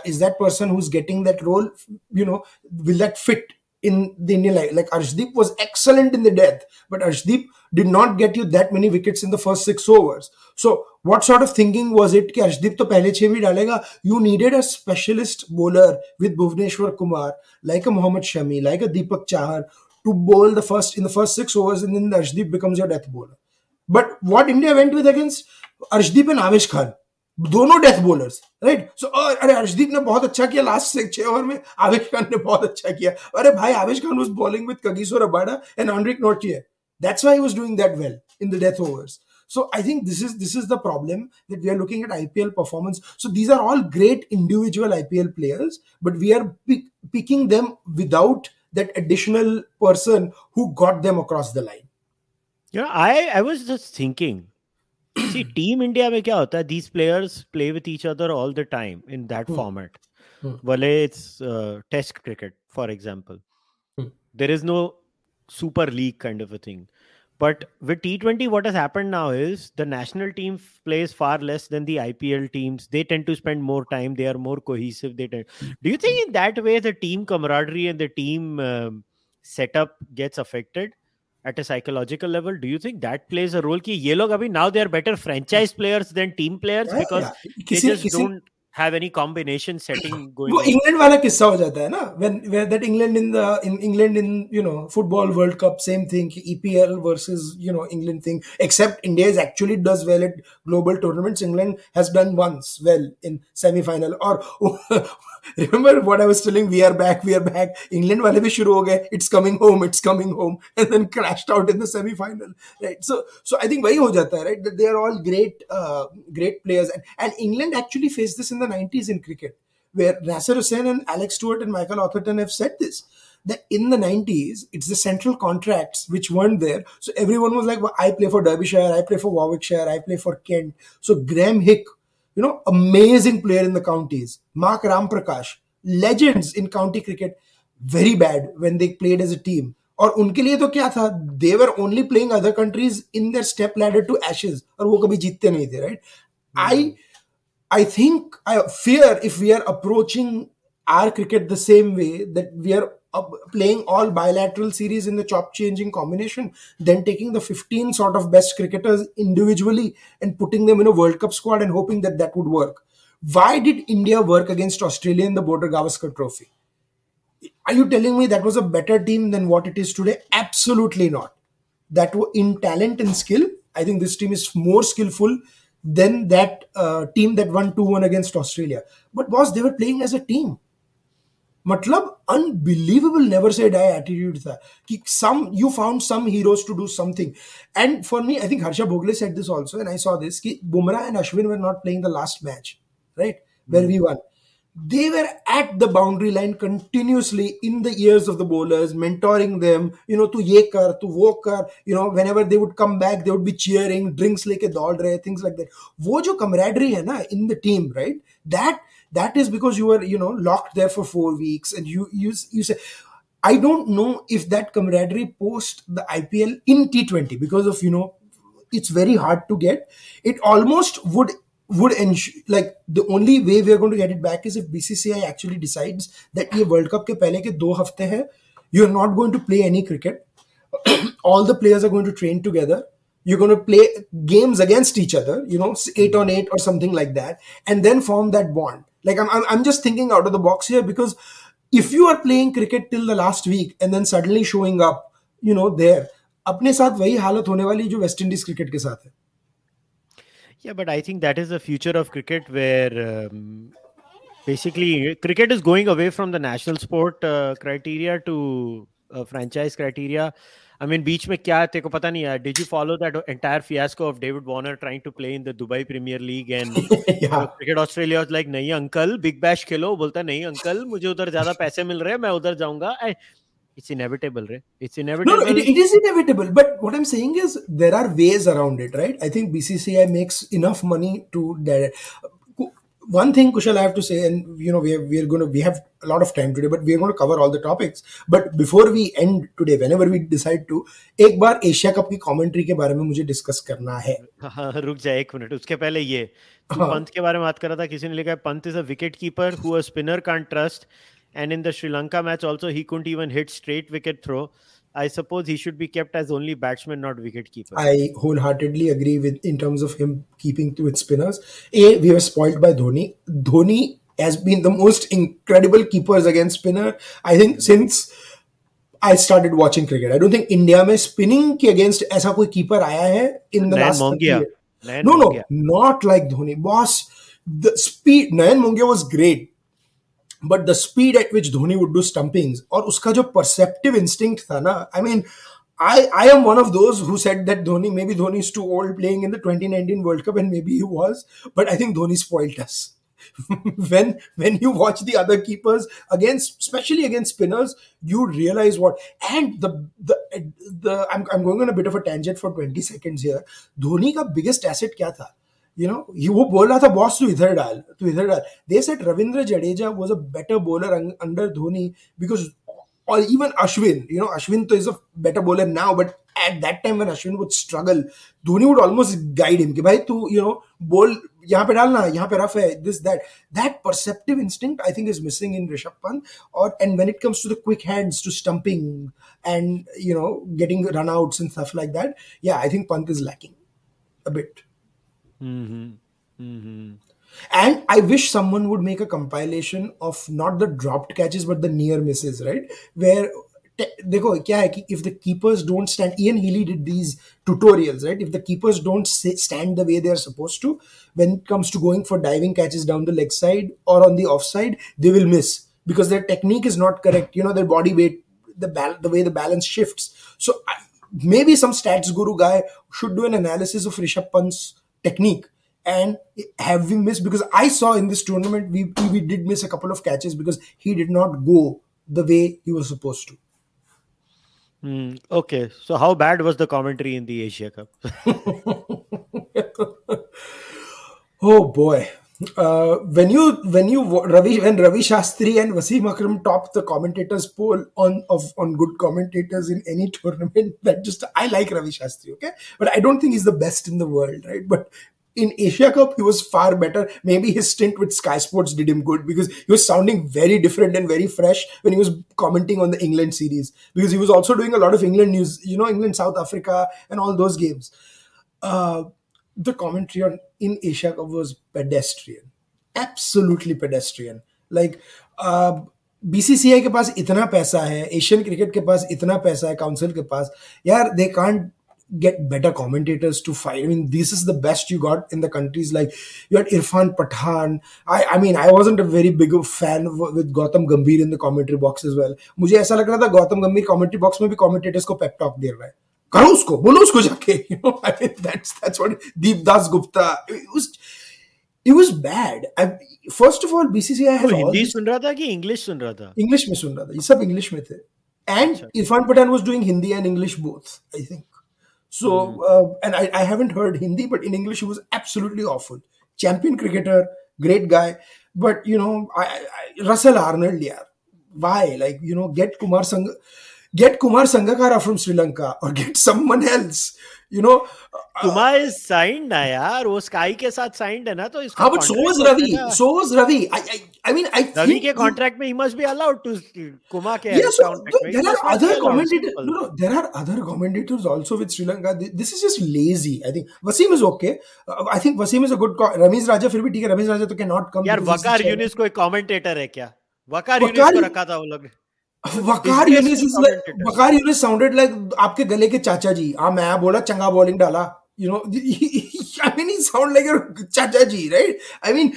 is that person who's getting that role you know will that fit in the Indian life. Like Arshdeep was excellent in the death, but Arshdeep did not get you that many wickets in the first six overs. So what sort of thinking was it कि Arshdeep तो पहले छह भी डालेगा? You needed a specialist bowler with Bhuvneshwar Kumar, like a Mohammad Shami, like a Deepak Chahar, to bowl the first in the first six overs, and then Arshdeep becomes your death bowler. But what India went with against Arshdeep and Avesh Khan. दोनों death bowlers right so अरे अर्शदीप ने बहुत अच्छा किया last से छह over में आवेश खान ने बहुत अच्छा किया अरे भाई Avesh Khan was bowling with Kagiso Rabada and Anrich Nortje that's why he was doing that well in the death overs so i think this is this is the problem that we are looking at ipl performance so these are all great individual ipl players but we are pick, picking them without that additional person who got them across the line yeah i i was just thinking see team india mein kya hota hai these players play with each other all the time in that hmm. format Hmm. Vale, it's uh, Test cricket, for example. Hmm. There is no Super League kind of a thing. But with T20, what has happened now is the national team plays far less than the IPL teams. They tend to spend more time. They are more cohesive. They tend. Do you think in that way the team camaraderie and the team um, setup gets affected at a psychological level do you think that plays a role ki ye log abhi now they are better franchise players than team players yeah, because yeah. Kisi, they just kisi, don't have any combination setting going वो on. England वाला किस्सा हो जाता है ना when where that England in the in England in you know football World Cup same thing कि EPL versus you know England thing except India is actually does well at global tournaments England has done once well in semi final or remember what I was telling we are back we are back England वाले भी शुरू हो गए it's coming home it's coming home and then crashed out in the semi final right so so I think वही हो जाता है right that they are all great uh, great players and, and England actually faced this in in the 90s in cricket, where Nasser Hussain and Alex Stewart and Michael Atherton have said this that in the 90s, it's the central contracts which weren't there. So everyone was like, well, I play for Derbyshire, I play for Warwickshire, I play for Kent. So Graeme Hick, you know, amazing player in the counties. Mark Ramprakash, legends in county cricket, very bad when they played as a team. और उनके लिए तो क्या था they were only playing other countries in their step ladder to Ashes और वो कभी जीतते नहीं थे right I right? Hmm. I think I fear if we are approaching our cricket the same way that we are playing all bilateral series in the chop changing combination, then taking the 15 sort of best cricketers individually and putting them in a World Cup squad and hoping that that would work. Why did India work against Australia in the Border Gavaskar Trophy? Are you telling me that was a better team than what it is today? Absolutely not. That in talent and skill, I think this team is more skillful than that uh, team that won 2-1 against Australia. But boss, they were playing as a team. मतलब unbelievable never say die attitude था कि some you found some heroes to do something and for me I think Harsha Bhogle said this also and I saw this कि Bumrah and Ashwin were not playing the last match right where we won they were at the boundary line continuously in the ears of the bowlers, mentoring them, you know, to ye kar, to wo kar, you know, whenever they would come back, they would be cheering, drinks like a rahe, things like that. Wo jo camaraderie hai na in the team, right? That that is because you were, you know, locked there for four weeks and you you you say I don't know if that camaraderie post the IPL in T20 because of, you know, it's very hard to get. It almost would would ensure like the only way we are going to get it back is if BCCI actually decides that ये World Cup के पहले के दो हफ्ते हैं you are not going to play any cricket. All the players are going to train together. You're going to play games against each other, you know, eight on eight or something like that, and then form that bond. Like I'm, I'm, I'm just thinking out of the box here because if you are playing cricket till the last week and then suddenly showing up, you know, there, अपने साथ वही हालत होने वाली जो West Indies cricket के साथ है Yeah, but I think that is the future of cricket where um, basically cricket is going away from the national sport uh, criteria to uh, franchise criteria. I mean, beach में क्या है तेरे को पता नहीं है Did you follow that entire fiasco of David Warner trying to play in the Dubai Premier League and yeah. cricket Australia was like नहीं uncle big bash खेलो बोलता नहीं अंकल मुझे उधर ज्यादा पैसे मिल रहे हैं मैं उधर जाऊंगा I- it's inevitable रे it's inevitable no, no it, it is inevitable. But what I'm saying is there are ways around it, right? I think BCCI makes enough money to that. One thing, Kushal, I have to say, and you know, we are, we are going to we have a lot of time today, but we are going to cover all the topics. But before we end today, whenever we decide to, एक बार Asia cup की commentary के बारे में मुझे discuss करना है हाँ रुक जाए एक मिनट उसके पहले ये तू हाँ। पंत के बारे में बात कर रहा था किसी ने लिखा है Pant is a wicket keeper who a spinner can't trust and in the Sri Lanka match also he couldn't even hit straight wicket throw I suppose he should be kept as only batsman not wicket keeper I wholeheartedly agree with in terms of him keeping to with spinners. A, we were spoiled by Dhoni. Dhoni has been the most incredible keepers against spinner. I think since I started watching cricket. I don't think India में spinning के against ऐसा कोई keeper आया है in the Nayan last 30 Mongia years. Nayan No, no, Mongia not like Dhoni. Boss, the speed, Nayan Mongia was great. But the speed at which Dhoni would do stumpings और उसका जो perceptive instinct था ना, I mean, I, I am one of those who said that Dhoni, maybe Dhoni is too old playing in the 2019 World Cup and maybe he was, but I think Dhoni spoiled us. when when you watch the other keepers against especially against spinners you realize what and the the the I'm, I'm going on a bit of a tangent for 20 seconds here Dhoni का biggest asset क्या था you know you वो बोल रहा था boss तू इधर डाल तू इधर डाल। They said Ravindra Jadeja was a better bowler under Dhoni because और even Ashwin you know Ashwin तो is a better bowler now but at that time time Ashwin would struggle Dhoni would almost guide him कि भाई तू you know बोल, यहाँ पे डालना, यहाँ पे रफ है this that that perceptive instinct I think is missing in Rishabh Pant और and when it comes to the quick hands to stumping and you know getting run outs and stuff like that yeah I think Pant is lacking a bit Mm-hmm. Mm-hmm. and I wish someone would make a compilation of not the dropped catches but the near misses, right? Where te- देखो क्या है कि if the keepers don't stand, Ian Healy did these tutorials, right? If the keepers don't sa- stand the way they are supposed to, when it comes to going for diving catches down the leg side or on the offside, they will miss because their technique is not correct. You know, their body weight, the bal- the way the balance shifts. So I, maybe some stats guru guy should do an analysis of Rishabh Pant's technique and have we missed because I saw in this tournament we we did miss a couple of catches because he did not go the way he was supposed to. Mm, okay, so how bad was the commentary in the Asia Cup? Oh boy. Uh, when you when you Ravi when Ravi Shastri and Wasim Akram topped the commentators poll on of on good commentators in any tournament, that just I like Ravi Shastri, okay, but I don't think he's the best in the world, right? But in Asia Cup, he was far better. Maybe his stint with Sky Sports did him good because he was sounding very different and very fresh when he was commenting on the England series. Because he was also doing a lot of England news, you know, England, South Africa, and all those games. Uh, the commentary on in Asia Cup was pedestrian, absolutely pedestrian. Like uh, BCCI के पास इतना पैसा है Asian cricket के पास इतना पैसा है काउंसिल के पास यार they can't get better commentators to fight. I mean, this is the best you got in the countries like you had Irfan Pathan. I, I mean, I wasn't a very big fan of, with Gautam Gambhir in the commentary box as well. मुझे ऐसा लग रहा था गौतम गंभीर commentary box में भी commentators को pep talk दे रहा है करो उसको बोलो उसको जाके Das Gupta it was bad I, first of all BCCI has तो all हिंदी this- सुन रहा था कि इंग्लिश सुन रहा था इंग्लिश में सुन रहा था ये सब इंग्लिश में थे and Irfan Pathan was doing Hindi and English both I think so mm. uh, and I, I haven't heard Hindi but in English he was absolutely awful champion cricketer great guy but you know I, I, Russell Arnold yeah why like you know get Kumar Sang get Kumar Sangakkara from Sri Lanka or get someone else you know Kumar is signed ना यार वो sky के साथ signed है ना तो इसका हाँ but so was Ravi है so was Ravi I, I, I mean I think के कॉन्ट्रैक्ट में he must be allowed to Kumar के Yeah, so contract there are must be other commentators. No, no, there are other commentators also with Sri Lanka. This is just lazy. I think Wasim is okay. Uh, I think Wasim is a good. Ramiz Raja फिर भी ठीक है. Ramiz Raja तो cannot come. यार वकार. यूनिस कोई commentator है क्या वकार वकार यूनिस को रखा था वो लोग वकार Disgraceful Younis is like commentators. Waqar Younis sounded like आपके गले के चाचा जी हाँ मैं बोला चंगा bowling डाला you know I mean he sound like your chacha ji right I mean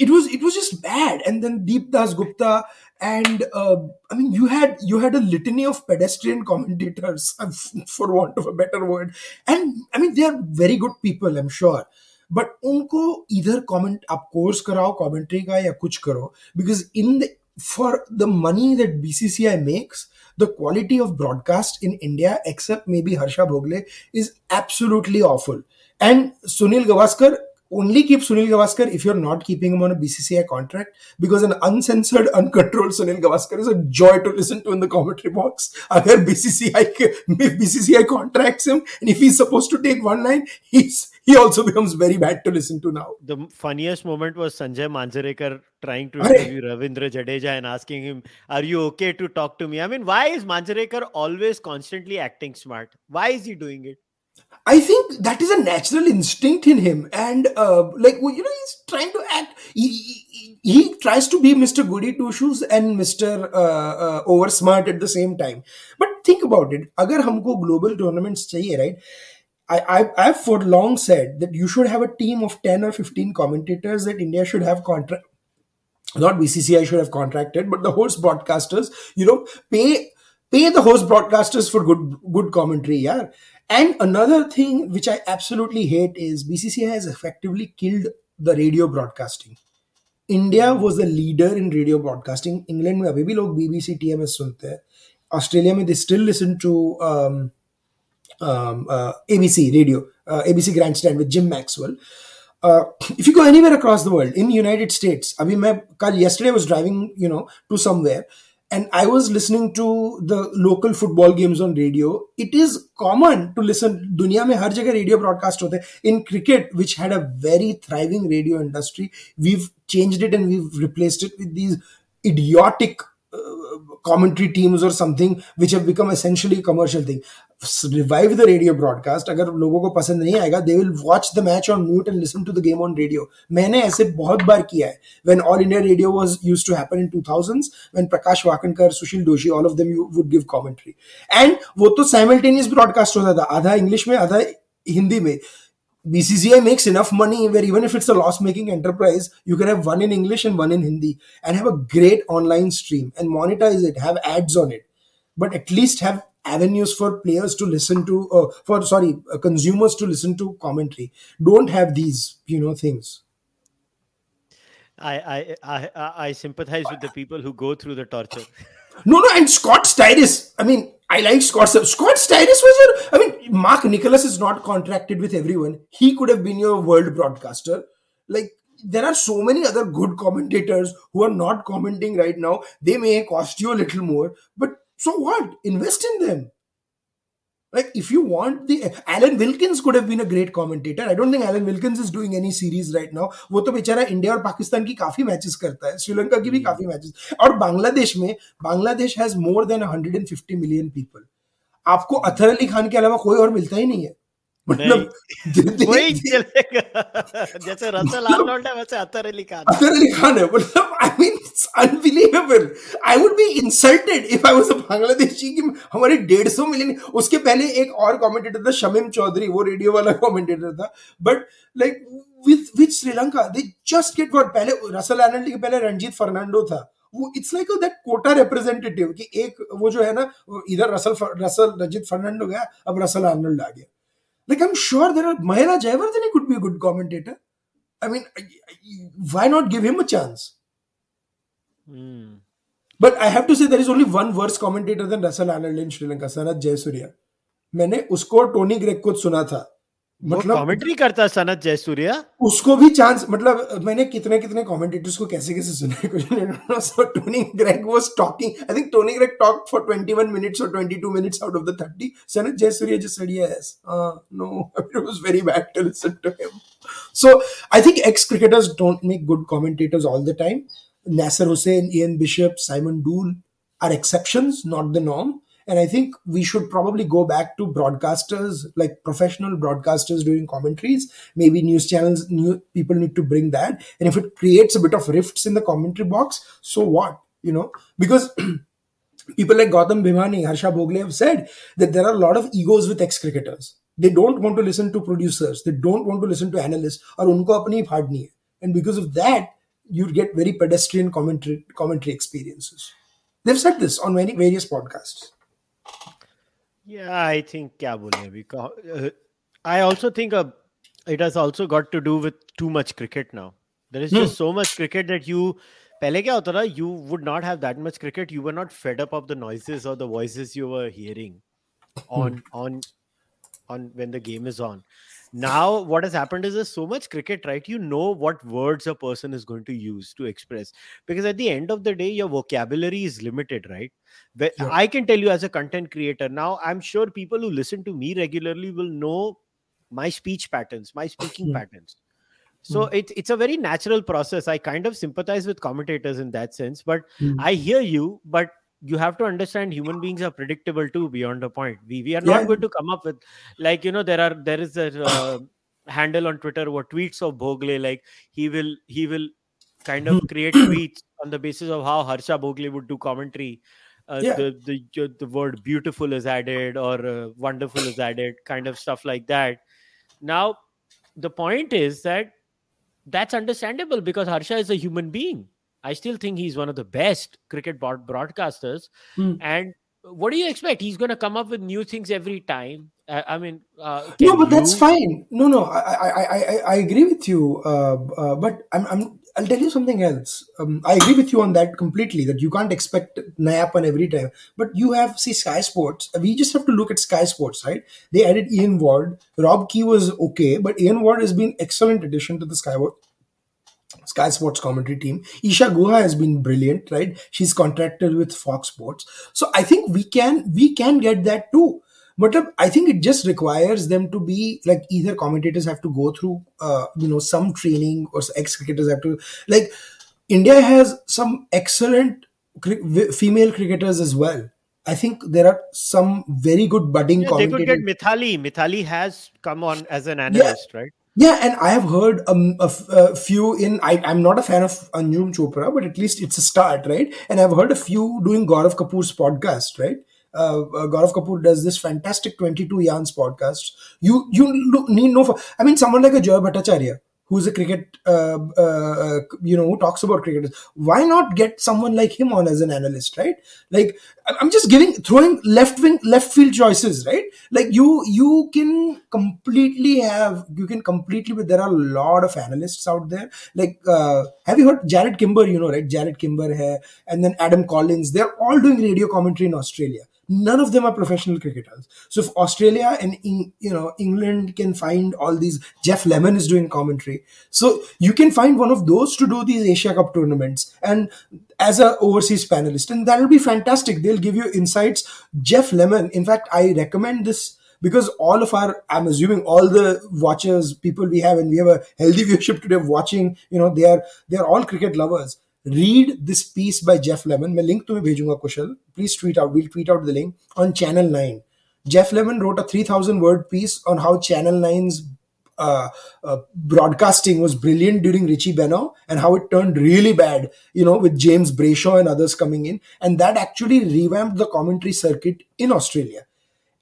it was it was just bad and then Deep Das Gupta and uh, I mean you had you had a litany of pedestrian commentators for want of a better word and I mean they are very good people I'm sure but उनको इधर comment आप course कराओ commentary का या कुछ करो because in the for the money that BCCI makes, the quality of broadcast in India, except maybe Harsha Bhogle, is absolutely awful. And Sunil Gavaskar only keep Sunil Gavaskar if you're not keeping him on a BCCI contract, because an uncensored, uncontrolled Sunil Gavaskar is a joy to listen to in the commentary box. Agar BCCI, if BCCI contracts him, and if he's supposed to take one line, he's he also becomes very bad to listen to now. The funniest moment was Sanjay Manjrekar trying to interview Ravindra Jadeja and asking him, Are you okay to talk to me? I mean, why is Manjarekar always constantly acting smart? Why is he doing it? I think that is a natural instinct in him, and uh, like well, you know, he's trying to act. He, he, he tries to be Mr. Goody Two Shoes and Mr. Uh, uh, over smart at the same time. But think about it. अगर हमको global tournaments चाहिए, right? I, I I've for long said that you should have a team of ten or fifteen commentators that India should have contract. Not BCCI should have contracted, but the host broadcasters, you know, pay pay the host broadcasters for good good commentary, yeah. And another thing which I absolutely hate is BCCI has effectively killed the radio broadcasting. India was the leader in radio broadcasting England में अभी भी लोग BBC TMS सुनते हैं Australia में they still listen to ABC radio ABC grand stand with gym Maxwell uh, if you go anywhere across the world in united states abhi main kal yesterday I was driving you know to somewhere and I was listening to the local football games on radio. It is common to listen. Dunya mein har jagah radio broadcast hote. In cricket, which had a very thriving radio industry, we've changed it and we've replaced it with these idiotic commentary teams और something which have become essentially commercial thing revive the radio broadcast अगर लोगों को पसंद नहीं आएगा they will watch the match on mute and listen to the game on radio मैंने ऐसे बहुत बार किया है when all India radio was use to happen in two thousand when Prakash Wakankar Sushil Doshi all of them you would give commentary and वो तो simultaneous broadcast होता था आधा इंग्लिश में आधा हिंदी में BCCI makes enough money where even if it's a loss making enterprise, you can have one in English and one in Hindi and have a great online stream and monetize it, have ads on it, but at least have avenues for players to listen to uh, for sorry uh, consumers to listen to commentary don't have these you know things I, I I I sympathize with the people who go through the torture. No, no, and Scott Styris. I mean, I like Scott. Scott Styris was your. I mean, Mark Nicholas is not contracted with everyone. He could have been your world broadcaster. Like there are so many other good commentators who are not commenting right now. They may cost you a little more, but so what? Invest in them. Like if you want the Alan Wilkins could have been a great commentator. I don't think Alan Wilkins is doing any series right now. वो तो बेचारा India और पाकिस्तान की काफ़ी matches करता है श्रीलंका की भी काफ़ी मैचेस और बांग्लादेश में Bangladesh has more than 150 million people आपको अथर अली खान के अलावा कोई और मिलता ही नहीं है मतलब वही चलेगा। जैसे रसल आर्नोल्ड है वैसे अतर अली खान। अतर अली खान है मतलब I mean it's unbelievable I would be insulted if I was a Bangladeshi कि हमारे 150 मिलियन उसके पहले एक और कमेंटेटर था शमीम चौधरी वो रेडियो वाला कमेंटेटर था। But like with with Sri Lanka they just get for पहले रसल आर्नोल्ड के पहले रणजीत फर्नांडो था। वो it's like that quota representative कि एक वो जो है ना इधर रसल रसल रंजीत फर्नांडो गया अब रसल आर्नोल्ड आ गया। Like I'm sure there are Mahela Jayawardene could be a good commentator. I mean, why not give him a chance? Mm. But I have to say there is only one worse commentator than Russell Arnold in Sri Lanka, Sanat Jayasuriya. मैंने उसको Tony Greig को सुना था मतलब commentary करता सनत जयसूर्या? उसको भी chance मतलब मैंने कितने कितने कमेंटेटर्स को कैसे कैसे सुना कुछ so Tony Greig was talking I think Tony Greig talk for 21 minutes और 22 minutes out of the 30 Sanath Jayasuriya just said yes no it was very bad to listen to him so I think ex cricketers don't make good commentators all the time Nasser Hussain, Ian Bishop, Simon Dool are exceptions, not the norm. And I think we should probably go back to broadcasters, like professional broadcasters doing commentaries. Maybe news channels, new people need to bring that. And if it creates a bit of rifts in the commentary box, so what? You know, because people like Gautam Bhimani, Harsha Bhogle have said that there are a lot of egos with ex cricketers. They don't want to listen to producers. They don't want to listen to analysts. Or unko apni फाड़ And because of that, you get very pedestrian commentary commentary experiences. They've said this on many various podcasts. Yeah, I think क्या बोले because uh, I also think uh, it has also got to do with too much cricket now. There is just hmm. so much cricket that you पहले क्या होता था you would not have that much cricket. You were not fed up of the noises or the voices you were hearing on on on when the game is on now what has happened is there's so much cricket right you know what words a person is going to use to express because at the end of the day your vocabulary is limited right yeah. i can tell you as a content creator now i'm sure people who listen to me regularly will know my speech patterns my speaking hmm. patterns so mm. it's it's a very natural process i kind of sympathize with commentators in that sense but mm. i hear you but you have to understand human beings are predictable too beyond a point. We we are not yeah. going to come up with like you know there are there is a uh, handle on twitter what tweets of Bhogle like he will he will kind of create tweets on the basis of how Harsha Bhogle would do commentary. Uh, yeah. the, the the word beautiful is added or uh, wonderful is added kind of stuff like that. Now the point is that that's understandable because harsha is a human being I still think he's one of the best cricket broadcasters. Mm. And what do you expect? He's going to come up with new things every time. I, I mean, uh, no, but you... that's fine. No, no, I, I, I, I agree with you. Uh, uh, but I'm, I'm, I'll tell you something else. Um, I agree with you on that completely. That you can't expect Nayapan every time. But you have see Sky Sports. We just have to look at Sky Sports, right? They added Ian Ward. Rob Key was okay, but Ian Ward has been excellent addition to the Sky Sky Sports commentary team. Isha Guha has been brilliant, right? She's contracted with Fox Sports. So I think we can we can get that too. But I think it just requires them to be like either commentators have to go through uh, you know some training or ex cricketers have to like India has some excellent female cricketers as well. I think there are some very good budding yeah, commentators. They could get Mithali. Mithali has come on as an analyst, yeah. right? Yeah, and I have heard um, a, f- a few in. I, I'm not a fan of Anjum Chopra, but at least it's a start, right? And I've heard a few doing Gaurav Kapur's podcast, right? Uh, uh, Gaurav Kapur does this fantastic 22 Yarns podcast. You you need no. I mean, someone like a Joy Bhattacharya, who's a cricket, uh, uh, you know, who talks about cricket. Why not get someone like him on as an analyst, right? Like, I'm just giving, throwing left wing, left field choices, right? Like, you, you can completely have, you can completely, but there are a lot of analysts out there. Like, uh, have you heard Jarrod Kimber, you know, right? Jarrod Kimber here, and then Adam Collins. They're all doing radio commentary in Australia none of them are professional cricketers. So if australia and you know england can find all these Geoff Lemon is doing commentary. So you can find one of those to do these asia cup tournaments and as a overseas panelist. And that'll be fantastic. They'll give you insights. Geoff Lemon in fact i recommend this because all of our i'm assuming all the watchers people we have and we have a healthy viewership today watching you know they are they are all cricket lovers read this piece by Geoff Lemon. मैं link तुम्हें Kushal. Please tweet out. We'll tweet out the link on Channel Nine. Geoff Lemon wrote a 3000 word piece on how Channel 9's uh, uh, broadcasting was brilliant during Richie Benaud and how it turned really bad, you know, with James Brayshaw and others coming in. And that actually revamped the commentary circuit in Australia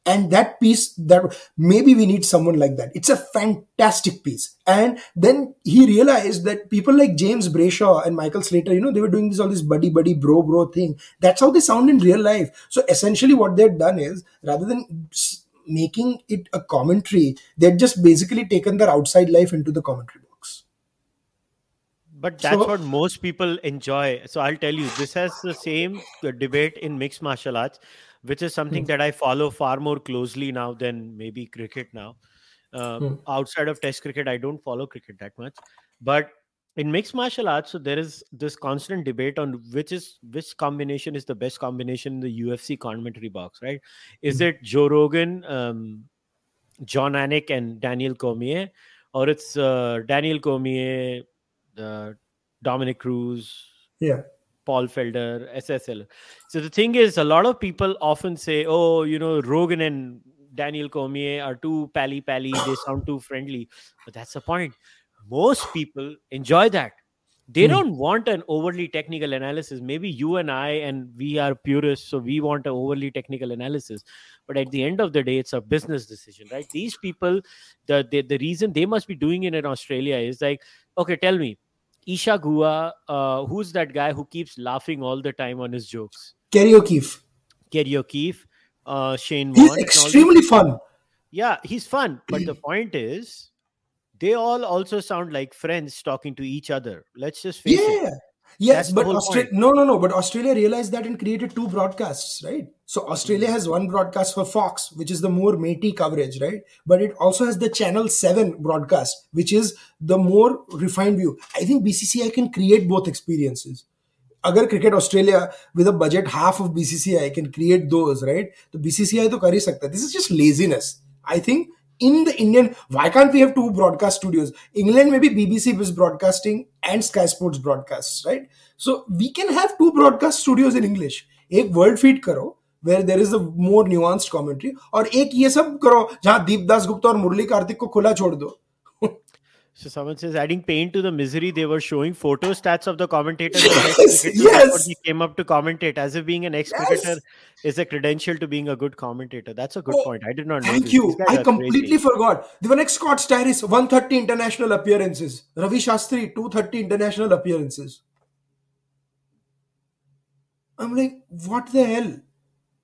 and that piece that maybe we need someone like that. It's a fantastic piece. And then he realized that people like james brayshaw and michael slater you know they were doing this all this buddy buddy bro bro thing. That's how they sound in real life. So essentially what they've done is rather than making it a commentary they've just basically taken their outside life into the commentary box. But that's so, what most people enjoy. So i'll tell you this has the same debate in mixed martial arts which is something mm. that I follow far more closely now than maybe cricket now. Um, mm. Outside of Test cricket, I don't follow cricket that much, but in mixed martial arts, so there is this constant debate on which is which combination is the best combination in the UFC commentary box, right? Is mm. it Joe Rogan, um, Jon Anik, and Daniel Cormier, or it's uh, Daniel Cormier, uh, Dominick Cruz, yeah, Paul Felder, SSL. So the thing is, a lot of people often say, "Oh, you know, Rogan and Daniel Cormier are too pally pally. They sound too friendly." But that's the point. Most people enjoy that. They mm. don't want an overly technical analysis. Maybe you and I, and we are purists, so we want an overly technical analysis. But at the end of the day, it's a business decision, right? These people, the the, the reason they must be doing it in Australia is like, okay, tell me, Isha Guha, uh, who's that guy who keeps laughing all the time on his jokes? Kerry O'Keeffe. Kerry O'Keeffe, uh, Shane He's extremely fun. Yeah, he's fun. But the point is, they all also sound like friends talking to each other. Let's just face yeah. it. Yes, but Australia, no, no, no. But Australia realized that and created two broadcasts, right? So Australia mm-hmm. has one broadcast for Fox, which is the more matey coverage, right? But it also has the Channel Seven broadcast, which is the more refined view. I think BCCI can create both experiences. अगर cricket Australia with a budget half of BCCI can create those right तो BCCI तो कर ही सकता है this is just laziness I think in the Indian, why can't we have two broadcast studios? England, maybe BBC is broadcasting and Sky Sports broadcasts, right? So we can have two broadcast studios in English. एक world feed करो where there is a more nuanced commentary और एक ये सब करो जहाँ दीपदास गुप्ता और मुरली कार्तिक को खुला छोड़ दो So someone says adding pain to the misery. They were showing photo stats of the commentators. Yes, yes. He came up to commentate as if being an ex-cricketer yes. is a credential to being a good commentator. That's a good oh, point. I did not know. Thank you. I completely crazy. forgot. The one next Scott Styris, 130 international appearances. Ravi Shastri, 230 international appearances. I'm like, what the hell?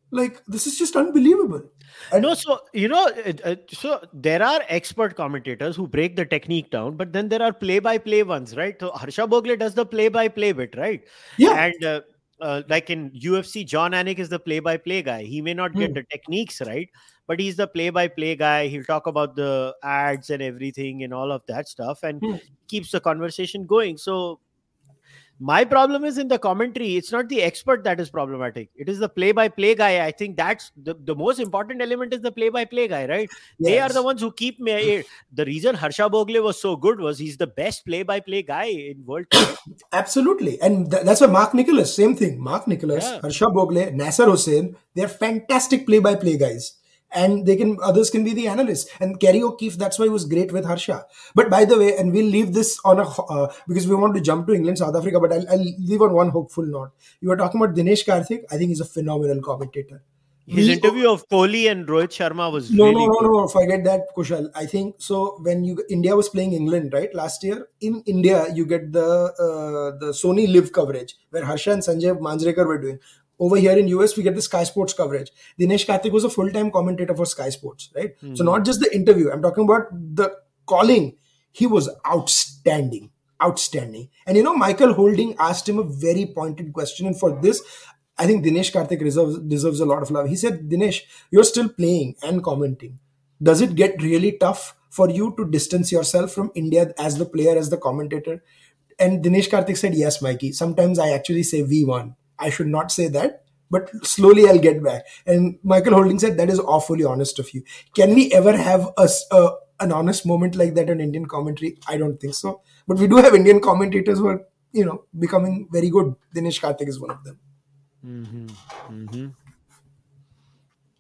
Like this is just unbelievable. And no, so you know, uh, uh, so there are expert commentators who break the technique down, but then there are play-by-play ones, right? So Harsha Bhogle does the play-by-play bit, right? yeah, And uh, uh, like in UFC, Jon Anik is the play-by-play guy. He may not get Hmm. the techniques right, but he's the play-by-play guy. He'll talk about the ads and everything and all of that stuff, and Hmm. keeps the conversation going. So my problem is in the commentary. It's not the expert that is problematic. It is the play-by-play guy. I think that's the, the most important element is the play-by-play guy, right? They are the ones who keep me. Eh, the reason Harsha Bhogle was so good was he's the best play-by-play guy in world. Absolutely. And th- that's why Mark Nicholas, same thing. Mark Nicholas, Yeah. Harsha Bhogle, Nasser Hussain, they're fantastic play by play guys. And they can others can be the analysts. And Kerry O'Keeffe, that's why he was great with Harsha. But by the way, and we'll leave this on a uh, because we want to jump to England, South Africa, but I'll, I'll leave on one hopeful note. You were talking about Dinesh Karthik. I think he's a phenomenal commentator. His We- interview of Kohli and Rohit Sharma was no, really no, no, good. no. Forget that, Kushal. I think so. When you India was playing England, right, last year in India, you get the uh, the Sony Live coverage where Harsha and Sanjay Manjrekar were doing. Over here in US, we get the Sky Sports coverage. Dinesh Karthik was a full time commentator for Sky Sports, right? Hmm. So not just the interview. I'm talking about the calling. He was outstanding, outstanding. And you know, Michael Holding asked him a very pointed question, and for this, I think Dinesh Karthik deserves deserves a lot of love. He said, Dinesh, you're still playing and commenting. Does it get really tough for you to distance yourself from India as the player, as the commentator? And Dinesh Karthik said, Yes, Mikey. Sometimes I actually say we won. I should not say that, but slowly I'll get back. And Michael Holding said, That is awfully honest of you. Can we ever have a, s- a- an honest moment like that on Indian commentary? I don't think so. But we do have Indian commentators who are, you know, becoming very good. Dinesh Karthik is one of them.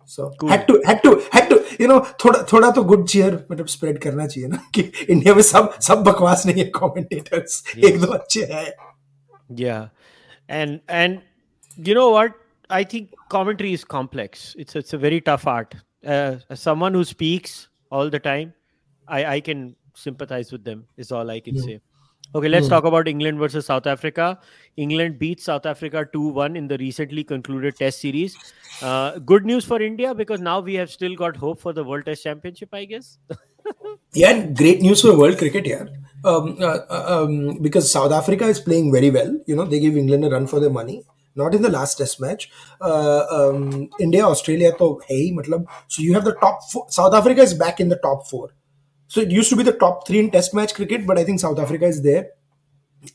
So Cool. had to had to had to you know थोड़ा थोड़ा तो good cheer मतलब spread करना चाहिए ना कि India में सब सब बकवास नहीं है कमेंटेटर्स एक दो अच्छे हैं Yeah, and and you know what? I think commentary is complex. It's it's a very tough art. Uh, as someone who speaks all the time, I I can sympathize with them. Is all I can Yeah. say. Okay, let's Yeah. talk about England versus South Africa. England beat South Africa 2 1 in the recently concluded Test series. Uh, good news for India because now we have still got hope for the World Test Championship, I guess. Yeah, and great news for world cricket here. Um, uh, uh, um, because South Africa is playing very well. You know, they give England a run for their money Not in the last test match. Uh, um, India, Australia, to hey, matlab, so you have the top four. South Africa is back in the top four. So it used to be the top three in test match cricket, but I think South Africa is there.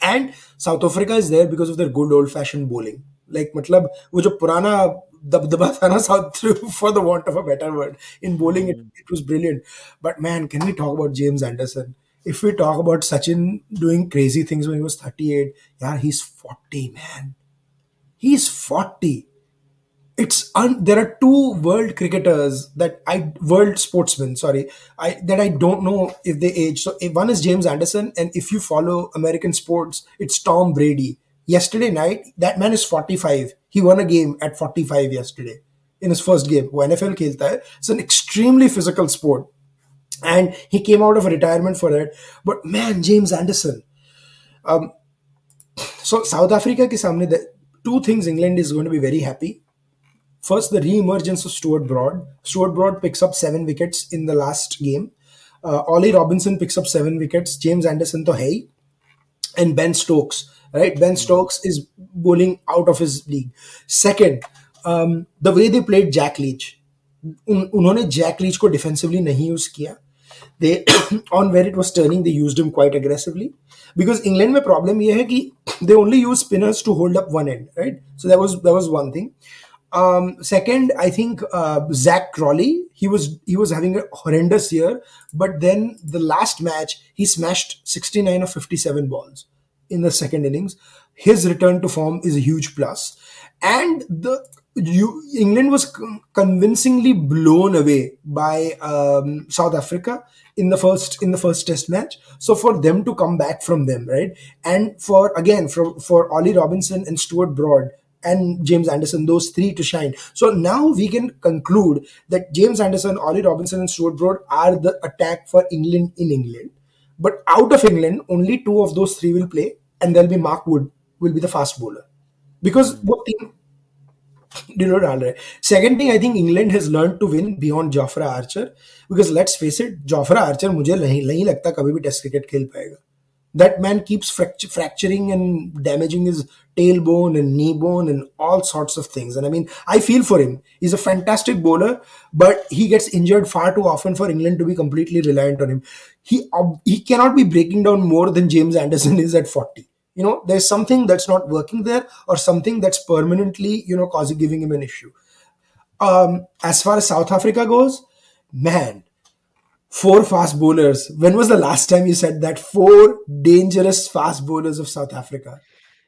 And South Africa is there because of their good old fashioned bowling. Like, matlab, वो जो पुराना दबदबा था ना South for the want of a better word in bowling, it, it was brilliant. But man, can we talk about James Anderson? If we talk about Sachin doing crazy things when he was 38, yeah, he's 40, man. He's 40 it's un- there are two world cricketers that I world sportsmen sorry I that I don't know if they age. So if one is James Anderson, and if you follow American sports, it's Tom Brady. Yesterday night, that man is 45. He won a game at 45 yesterday in his first game. वो NFL खेलता है. It's an extremely physical sport, and he came out of retirement for it. But man, James Anderson. So South Africa के सामने the two things England is going to be very happy. First, the re-emergence of Stuart Broad. Stuart Broad picks up seven wickets in the last game. Uh, Ollie Robinson picks up seven wickets. James Anderson to hey, and Ben Stokes. Right, Ben Stokes is bowling out of his league. Second, um, the way they played Jack Leach. उन, उन्होंने Jack Leach को defensively नहीं use किया they on where it was turning they used him quite aggressively because England में problem ये है कि they only use spinners to hold up one end, right? So that was that was one thing. Um, second, I think uh, Zak Crawley he was he was having a horrendous year, but then the last match he smashed 69 of 57 balls in the second innings. His return to form is a huge plus, and the you, England was convincingly blown away by um, South Africa in the first in the first Test match. So for them to come back from them, right, and for again for for Ollie Robinson and Stuart Broad and James Anderson, those three to shine. So now we can conclude that James Anderson, Ollie Robinson, and Stuart Broad are the attack for England in England. But out of England, only two of those three will play, and there'll be Mark Wood will be the fast bowler. Because वो तीन डिनो डाल रहे second thing I think England has learn to win beyond Jofra Archer because let's face it Jofra Archer मुझे नहीं नहीं लगता कभी भी टेस्ट क्रिकेट खेल पाएगा that man keeps fracturing and damaging his tailbone and knee bone and all sorts of things. And I mean, I feel for him. He's a fantastic bowler, but he gets injured far too often for England to be completely reliant on him. He he cannot be breaking down more than James Anderson is at 40 you know there's something that's not working there or something that's permanently you know causing giving him an issue. Um, as far as south africa goes man four fast bowlers. When was the last time you said that four dangerous fast bowlers of south africa?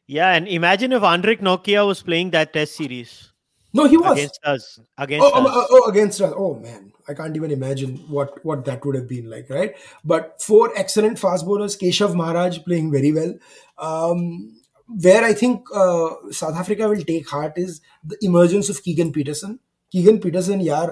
Yeah and imagine if Anrich Nortje was playing that test series. No he was. Against us. Against oh, us. Oh, oh, against us. Oh man I can't even imagine what what that would have been like, right? But four excellent fast bowlers, Keshav Maharaj playing very well. Um, where I think uh, South Africa will take heart is the emergence of Keegan Petersen. Keegan Petersen, yeah,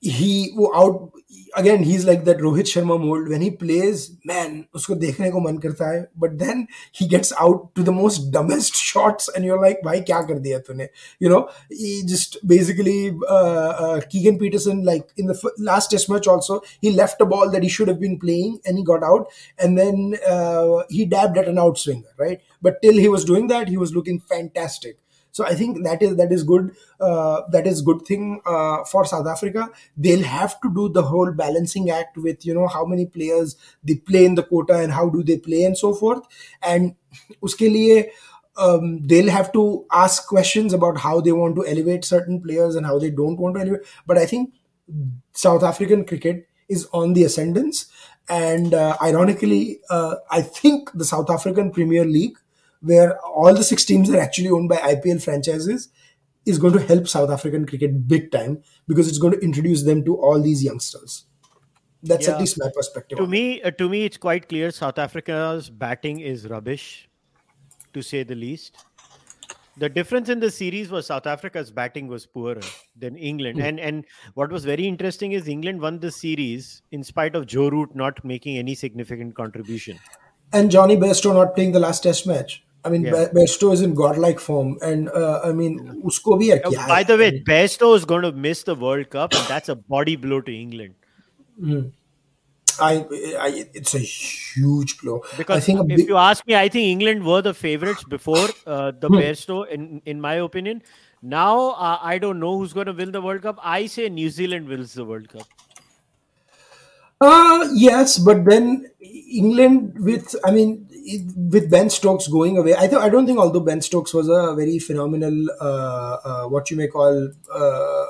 he out again he's like that Rohit Sharma mold. When he plays man usko dekhne ko man karta hai. But then he gets out to the most dumbest shots and you're like bhai kya kar diya tune? You know he just basically uh, uh, Keegan Petersen like in the f- last test match also he left a ball that he should have been playing and he got out. And then uh, he dabbed at an outswinger right? But till he was doing that he was looking fantastic so I think that is that is good. Uh, that is good thing uh, for South Africa. They'll have to do the whole balancing act with you know how many players they play in the quota and how do they play and so forth. And uske liye, um, they'll have to ask questions about how they want to elevate certain players and how they don't want to elevate. But I think South African cricket is on the ascendance. And uh, ironically, uh, I think the South African Premier League where all the six teams are actually owned by IPL franchises, is going to help South African cricket big time because it's going to introduce them to all these youngsters. That's yeah. at least my perspective. To me, uh, to me, it's quite clear South Africa's batting is rubbish, to say the least. The difference in the series was South Africa's batting was poorer than England, mm. and and what was very interesting is England won the series in spite of Joe Root not making any significant contribution, and Jonny Bairstow not playing the last Test match. I mean, yeah. Bairstow is in godlike form, and uh, I mean, usko bhi kya By the way, Bairstow is going to miss the World Cup, and that's a body blow to England. Mm. I, I, it's a huge blow. Because I think if big... you ask me, I think England were the favorites before uh, the hmm. Bairstow, in in my opinion. Now uh, I don't know who's going to win the World Cup. I say New Zealand wins the World Cup. Uh, yes, but then England with, I mean, with Ben Stokes going away, I, th- I don't think, although Ben Stokes was a very phenomenal, uh, uh, what you may call, uh,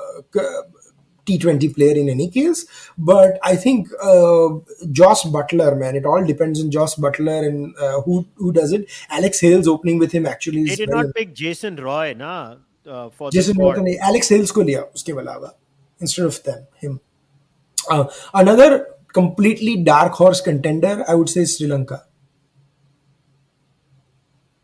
T20 player in any case. But I think uh, Jos Buttler, man, it all depends on Jos Buttler and uh, who who does it. Alex Hales opening with him actually. They did not pick Jason Roy, na? Uh, for Jason Roy, Alex Hales ko liya uske instead of them him. Uh, another completely dark horse contender, I would say Sri Lanka.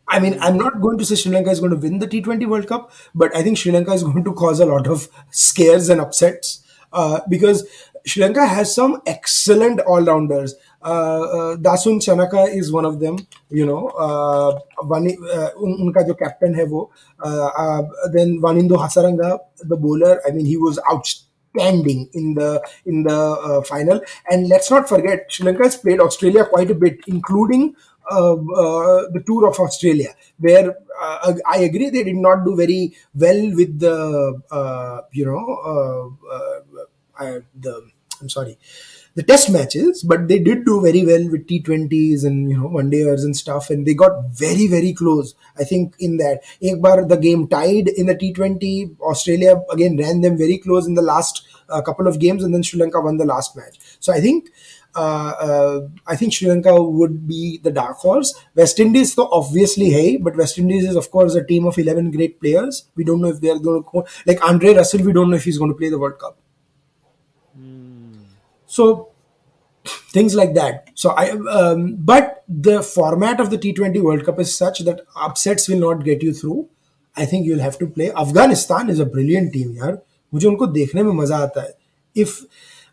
I mean, I'm not going to say Sri Lanka is going to win the T20 World Cup, but I think Sri Lanka is going to cause a lot of scares and upsets uh, because Sri Lanka has some excellent all rounders. Uh, uh, Dasun Shanaka is one of them, you know. Uh, Vani, uh, unka jo captain hai wo. Uh, uh, then Wanindu Hasaranga, the bowler, I mean, he was outstanding standing in the in the uh, final. And let's not forget, Sri Lanka has played Australia quite a bit, including uh, uh, the tour of Australia, where uh, I agree they did not do very well with the uh, you know uh, the I'm sorry the test matches, but they did do very well with T20s and you know one dayers and stuff, and they got very very close. I think in that Ekbar the game tied in the T20. Australia again ran them very close in the last uh, couple of games, and then Sri Lanka won the last match. So I think. Uh, uh, I think Sri Lanka would be the dark horse. West Indies, though, obviously, hey, but West Indies is, of course, a team of 11 great players. We don't know if they're going to. Like Andre Russell, we don't know if he's going to play the World Cup. So things like that. So I, um, but the format of the T20 World Cup is such that upsets will not get you through. I think you'll have to play. Afghanistan is a brilliant team, यार. मुझे उनको देखने में मजा आता है. If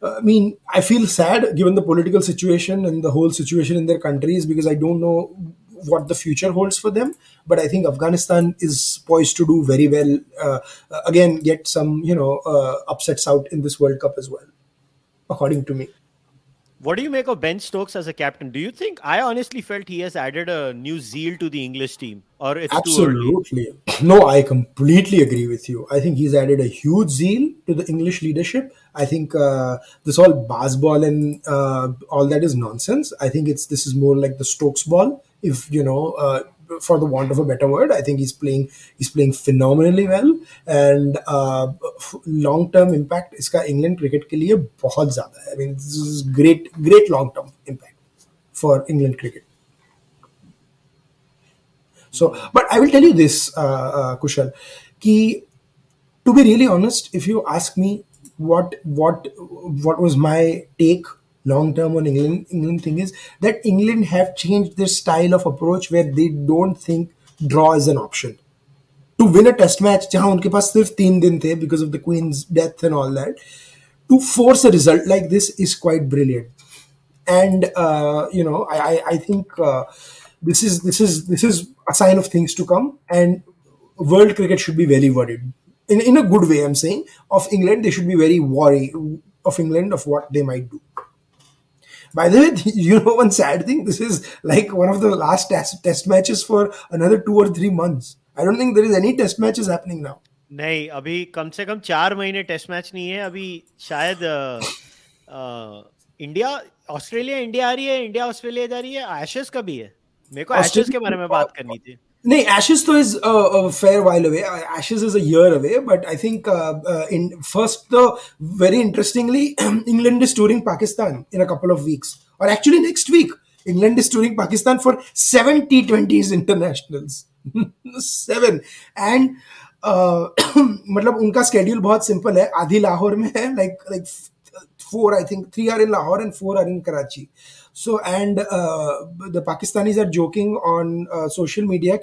I mean, I feel sad given the political situation and the whole situation in their countries because I don't know what the future holds for them. But I think Afghanistan is poised to do very well. Uh, again, get some you know uh, upsets out in this World Cup as well, according to me. What do you make of Ben Stokes as a captain? Do you think I honestly felt he has added a new zeal to the English team, or it's absolutely no? I completely agree with you. I think he's added a huge zeal to the English leadership. I think uh, this all Bazball and uh, all that is nonsense. I think it's this is more like the Stokes ball. If you know, uh, for the want of a better word. I think he's playing he's playing phenomenally well and uh, long term impact इसका England cricket के लिए बहुत ज़्यादा है I mean this is great great long term impact for England cricket so but i will tell you this uh, uh, kushal ki to be really honest if you ask me what what what was my take long term on England England thing is that England have changed their style of approach where they don't think draw is an option. To win a test match जहाँ उनके पास सिर्फ तीन दिन थे because of the Queen's death and all that, to force a result like this is quite brilliant. And uh, you know, I I, I think uh, this is this is this is a sign of things to come, and world cricket should be very worried. In, in a good way, I'm saying, of England, they should be very worried of England of what they might do. By the way, you know one sad thing. This is like one of the last test test matches for another two or three months. I don't think there is any test matches happening now. नहीं अभी कम से कम चार महीने test match नहीं है अभी शायद India Australia India आ रही है इंडिया ऑस्ट्रेलिया जा रही है एशेस का भी है मेरे को एशेस के बारे में बात करनी थी नहीं एशेज तो is fair while away Ashes is air away but I think in first तो very interestingly England is touring Pakistan in a couple of weeks और actually next week England is touring Pakistan for seven T twenty international seven and मतलब उनका schedule बहुत simple है। आधी लाहौर में है like like four I think three are in Lahore and four are in Karachi. So, and uh, the Pakistanis are joking on uh, social media.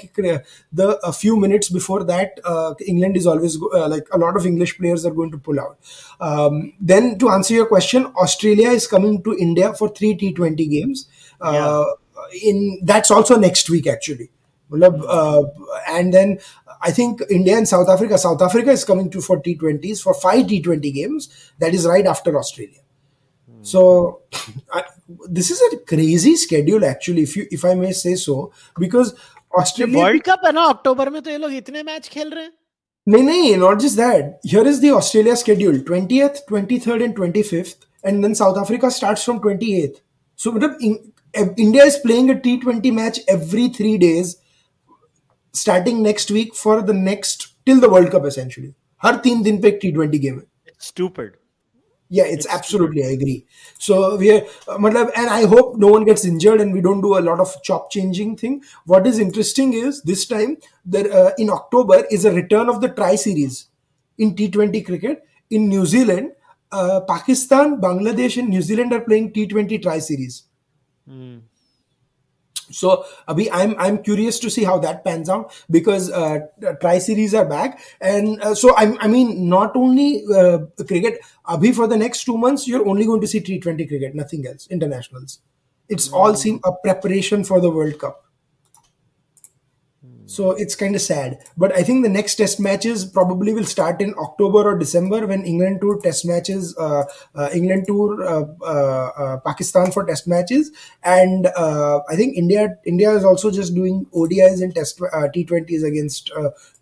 The a few minutes before that, uh, England is always uh, like a lot of English players are going to pull out. Um, then, to answer your question, Australia is coming to India for three T20 games. Uh, yeah. In that's also next week actually. Uh, and then I think India and South Africa. South Africa is coming to for T20s for five T20 games. That is right after Australia. So I, this is a crazy schedule actually, if you if I may say so, because Australia World Cup है ना अक्टूबर में तो ये लोग इतने match खेल रहे हैं नहीं नहीं not just that here is the Australia schedule 20th 23rd and 25th and then South Africa starts from 28th so in, India is playing a T20 match every 3 days starting next week for the next till the World Cup essentially हर तीन दिन पे एक T20 game है stupid yeah it's, absolutely i agree. So we are uh, and i hope no one gets injured and we don't do a lot of chop changing thing. What is interesting is this time that uh, in october is a return of the tri series in t20 cricket in new zealand. Uh, pakistan bangladesh and new zealand are playing t20 tri series mm. So Abhi, I'm I'm curious to see how that pans out because uh, tri series are back, and uh, so I'm I mean not only uh, cricket. Abhi for the next two months, you're only going to see T20 cricket, nothing else, internationals. It's all seem a preparation for the World Cup. So it's kind of sad. But I think the next test matches probably will start in October or December when England tour test matches, uh, uh, England tour uh, uh, uh Pakistan for test matches, and uh, I think India India is also just doing ODIs and test T20s against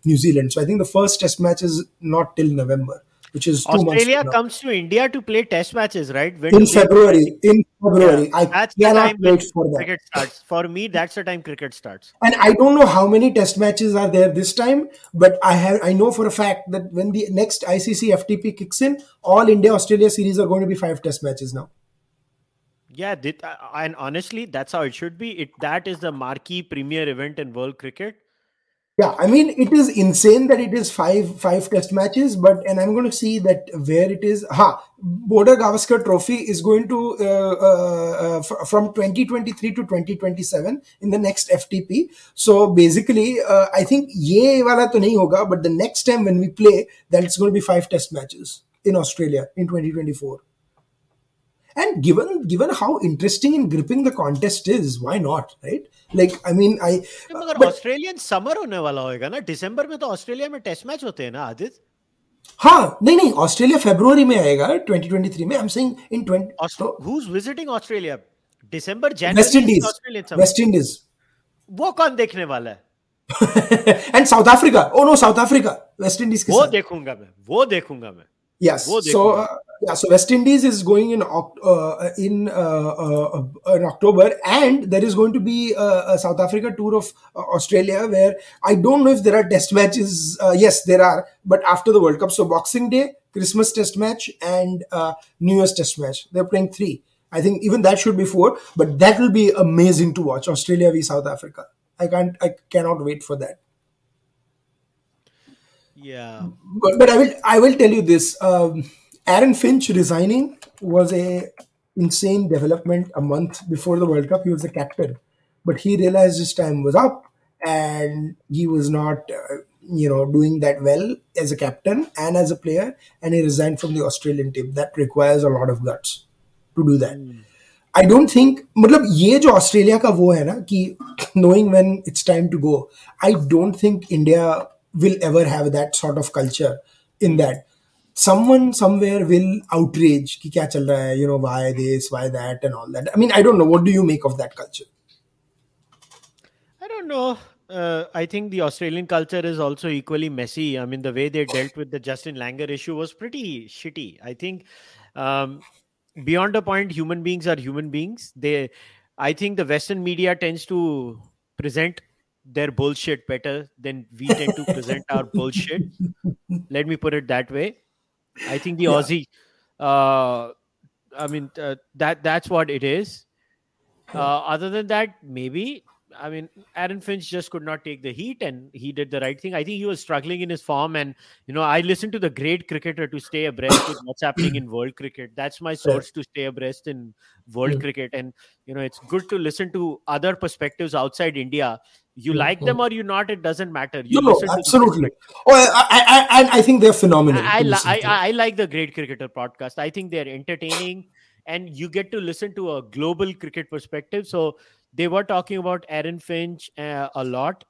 New Zealand. So I think the first test match is not till November which is Australia comes to India to play test matches, right? When in February. In February, yeah, I that's cannot wait for that. Cricket starts. For me, that's the time cricket starts. And I don't know how many test matches are there this time, but I have I know for a fact that when the next ICC FTP kicks in, all India Australia series are going to be five test matches now. Yeah, uh, and honestly, that's how it should be. It that is the marquee premier event in world cricket yeah, I mean it is insane that it is five five test matches, but and I'm going to see that where it is. Ha, Border Gavaskar Trophy is going to uh, uh, uh, f- from 2023 to 2027 in the next FTP. So basically, uh, I think ye wala to nahi hoga, but the next time when we play, that's going to be five test matches in Australia in 2024 and given given how interesting and gripping the contest is why not right like i mean i मगर Australian summer होने वाला होएगा ना दिसंबर में तो Australia में test match होते हैं ना आदित्य हाँ नहीं नहीं ऑस्ट्रेलिया फेब्रुवरी में आएगा 2023 में I am saying in 20 who is visiting Australia December waste January Indies Australian summer waste Indies वो कौन देखने वाला है and South Africa oh no South Africa West Indies के वो साथ देखूंगा मैं वो देखूंगा मैं Yes. So uh, yeah, so West Indies is going in uh, in, uh, uh, uh, in October, and there is going to be a, a South Africa tour of Australia, where I don't know if there are Test matches. yes, there are, but after the World Cup, so Boxing Day, Christmas Test match, and New Year's Test match. They're playing three. I think even that should be four, but that will be amazing to watch Australia v South Africa. I can't, I cannot wait for that. Yeah. but, but I will I will tell you this. Um, Aaron Finch resigning was a insane development. A month before the World Cup, he was the captain, but he realized his time was up, and he was not, uh, you know, doing that well as a captain and as a player, and he resigned from the Australian team. That requires a lot of guts to do that. I don't think मतलब ये जो Australia का वो है ना कि knowing when it's time to go I don't think India will ever have that sort of culture in that someone somewhere will outrage ki kya chal hai, you know why this why that and all that i mean i don't know what do you make of that culture i don't know uh, I think the Australian culture is also equally messy. I mean, the way they dealt with the Justin Langer issue was pretty shitty. I think um, beyond a point, human beings are human beings. They, I think, the Western media tends to present their bullshit better than we tend to present our bullshit. Let me put it that way. I think the Yeah. Aussie, uh, I mean, uh, that that's what it is. Uh, other than that, maybe I mean, Aaron Finch just could not take the heat, and he did the right thing. I think he was struggling in his form, and you know, I listen to the Grade Cricketer to stay abreast with what's happening in world cricket. That's my source to stay abreast in world Mm. cricket, and you know, it's good to listen to other perspectives outside India. You Mm, like them or you not, it doesn't matter. You no the absolutely oh I I, I, I think they're phenomenal I, I. I I like the Grade Cricketer podcast. I think they're entertaining and you get to listen to a global cricket perspective. So they were talking about Aaron Finch uh, a lot.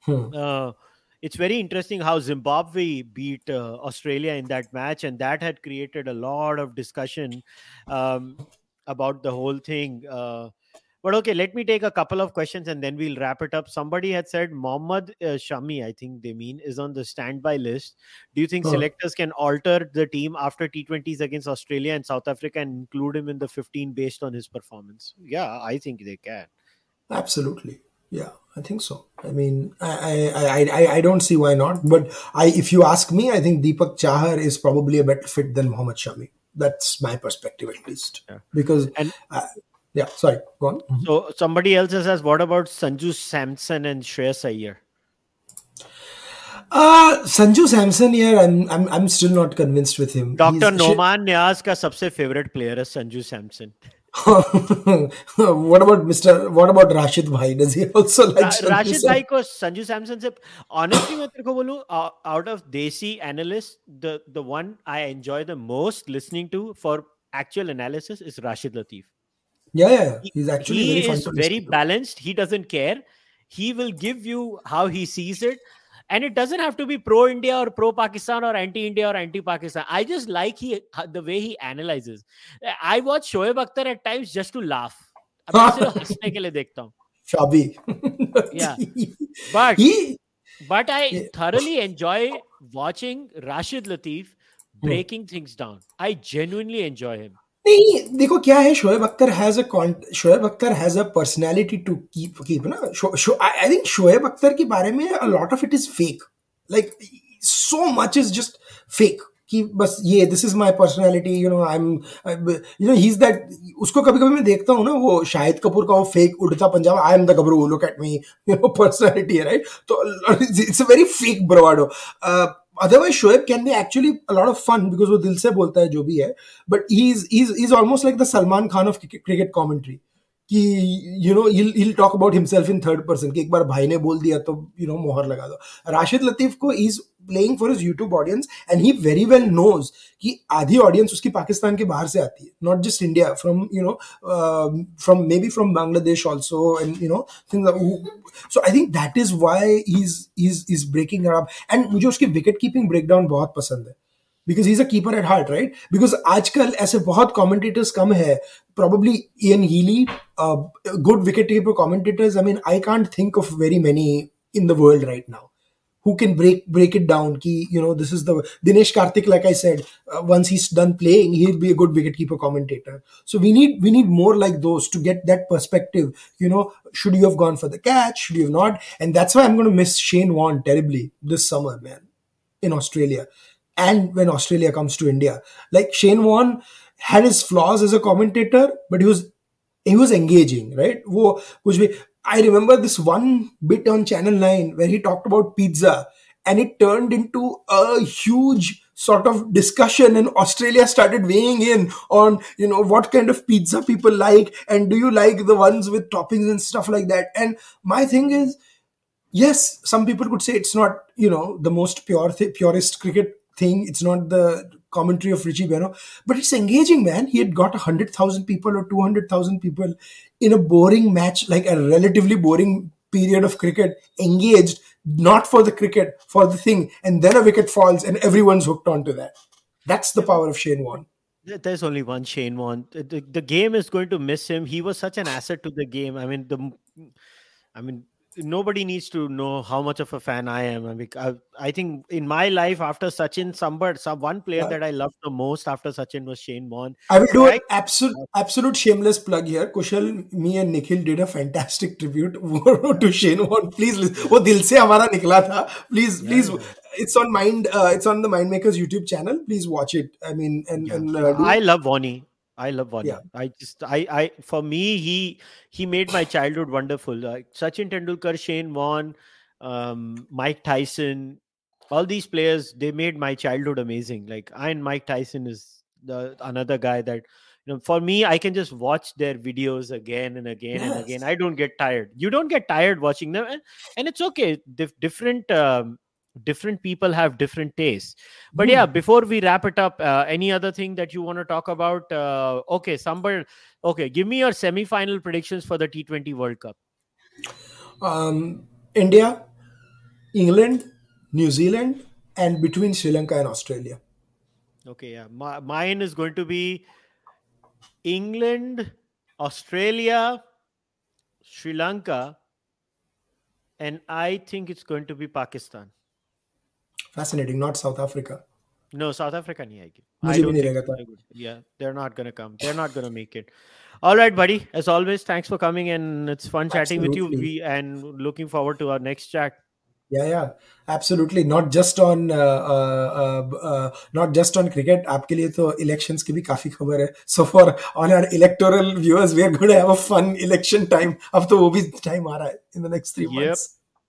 Hmm. Uh, it's very interesting how Zimbabwe beat uh, Australia in that match, and that had created a lot of discussion um, about the whole thing. Uh, but okay, let me take a couple of questions and then we'll wrap it up. Somebody had said Mohammad uh, Shami, I think they mean, is on the standby list. Do you think selectors can alter the team after T20s against Australia and South Africa and include him in the 15 based on his performance? Yeah, I think they can. Absolutely. Yeah, I think so. I mean, I, I, I, I, I don't see why not. But I, if you ask me, I think Deepak Chahar is probably a better fit than Mohammad Shami. That's my perspective, at least. Yeah. Because, And- uh, yeah, sorry, go on. So somebody else says, what about Sanju Samson and Shreyas Iyer? Uh, Sanju Samson here, I'm, I'm, I'm still not convinced with him. Dr. He's- Noman Nyaz का सबसे favorite player है Sanju Samson what about Mr. What about Rashid Bhai? Does he also like Sanju Rashid Samson? भाई को संजू सैमसन से honestly मैं तेरे को बोलूं आउट ऑफ देसी analyst the the one I enjoy the most listening to for actual analysis is Rashid Latif. Yeah, yeah, yeah. He's actually he very fun is to very listen to. balanced. He doesn't care. He will give you how he sees it. And it doesn't have to be pro India or pro Pakistan or anti India or anti Pakistan. I just like he the way he analyzes. I watch Shoaib Akhtar at times just to laugh. अब मैं सिर्फ हंसने के लिए देखता हूँ. Shabi. Yeah. But he, but I Yeah. thoroughly enjoy watching Rashid Latif breaking things down. I genuinely enjoy him. नहीं, देखो क्या है, Shoaib Akhtar has a Shoaib Akhtar has a personality to keep keep ना? I think Shoaib Akhtar के बारे में a lot of it is fake like so much is just fake कि बस ये this is my personality you know I am you know he is that उसको कभी कभी मैं देखता हूँ ना, वो शाहिद कपूर का वो fake Udta Punjab I am the gabru look at me you know personality है राइट तो it's a very fake bravado otherwise Shoaib can be actually a lot lot of fun because वो दिल से बोलता है जो भी है. But he is almost like the Salman Khan of cricket commentary कि you know he'll talk about himself in third person कि एक बार भाई ने बोल दिया तो यू नो मोहर लगा दो। राशिद लतीफ को is playing for his YouTube audience and he very well knows कि आधी ऑडियंस उसकी पाकिस्तान के बाहर से आती है। Not just India from you know from maybe from Bangladesh also and you know so I think that is why is is is breaking and मुझे उसकी विकेट कीपिंग ब्रेकडाउन बहुत पसंद है। because he's a keeper at heart, right? Because आजकल ऐसे बहुत commentators कम है. Probably Ian Healy, uh, good wicket keeper commentators. I mean, I can't think of very many in the world right now who can break break it down. Ki, you know, this is the Dinesh Karthik. Like I said, uh, once he's done playing, he'll be a good wicketkeeper commentator. So we need we need more like those to get that perspective. You know, should you have gone for the catch? Should you have not? And that's why I'm going to miss Shane Warne terribly this summer, man, in Australia and when Australia comes to India. Like Shane Warne had his flaws as a commentator, but he was he was engaging, right? Which I remember this one bit on Channel 9 where he talked about pizza and it turned into a huge sort of discussion and australia started weighing in on you know what kind of pizza people like and do you like the ones with toppings and stuff like that and my thing is yes some people could say it's not you know the most pure th- purest cricket thing. It's not the commentary of Richie Benaud, but it's engaging, man. He had got 100,000 people or 200,000 people in a boring match, like a relatively boring period of cricket, engaged, not for the cricket, for the thing. And then a wicket falls and everyone's hooked onto that. That's the power of Shane Warne. There's only one Shane Warne. The, the game is going to miss him. He was such an asset to the game. I mean, the, I mean, nobody needs to know how much of a fan I am. I, mean, I, I think in my life after Sachin, somebody, some one player yeah. that I loved the most after Sachin was Shane Warne. I will do an absolute absolute shameless plug here. Kushal, me and Nikhil did a fantastic tribute to Shane Warne. Please, वो दिल से हमारा निकला था. Please, yeah, please. Yeah. It's on Mind. Uh, it's on the Mind Makers YouTube channel. Please watch it. I mean, and, and uh, I love Warnie. I love Warne. Yeah. I just I I for me he he made my childhood wonderful. Like Sachin Tendulkar, Shane Warne, um, Mike Tyson, all these players they made my childhood amazing. Like I and Mike Tyson is the another guy that you know for me I can just watch their videos again and again yes. and again. I don't get tired. You don't get tired watching them, and, and it's okay. Dif- different um, different people have different tastes. But mm. yeah before we wrap it up uh, any other thing that you want to talk about? Uh, okay somebody okay give me your semi-final predictions for the t20 world cup. Um, india england new zealand and between sri lanka and australia. Okay yeah My, mine is going to be england australia sri lanka and i think it's going to be pakistan Fascinating. Not South Africa. No, South Africa nahi aayegi. I don't think yeah, they're not gonna come. They're not gonna make it. All right, buddy. As always, thanks for coming and it's fun chatting Absolutely. with you. We and looking forward to our next chat. Yeah, yeah, absolutely. Not just on uh, uh, uh, not just on cricket. आपके लिए तो elections की भी काफ़ी खबर है. So for on our electoral viewers, we are going to have a fun election time. अब तो वो भी time आ रहा है in the next three yep.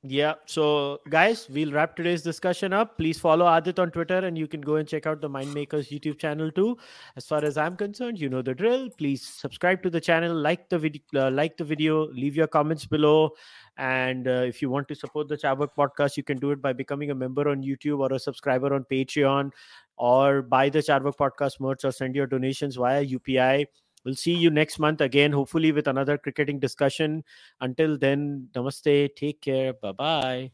Yeah. So, guys, we'll wrap today's discussion up. Please follow Aadit on Twitter and you can go and check out the Mindmakers YouTube channel too. As far as I'm concerned, you know the drill. Please subscribe to the channel, like the video, uh, like the video, leave your comments below. And uh, if you want to support the Charvak podcast, you can do it by becoming a member on YouTube or a subscriber on Patreon or buy the Charvak podcast merch or send your donations via UPI. We'll see you next month again, hopefully with another cricketing discussion. Until then, namaste. Take care. Bye bye.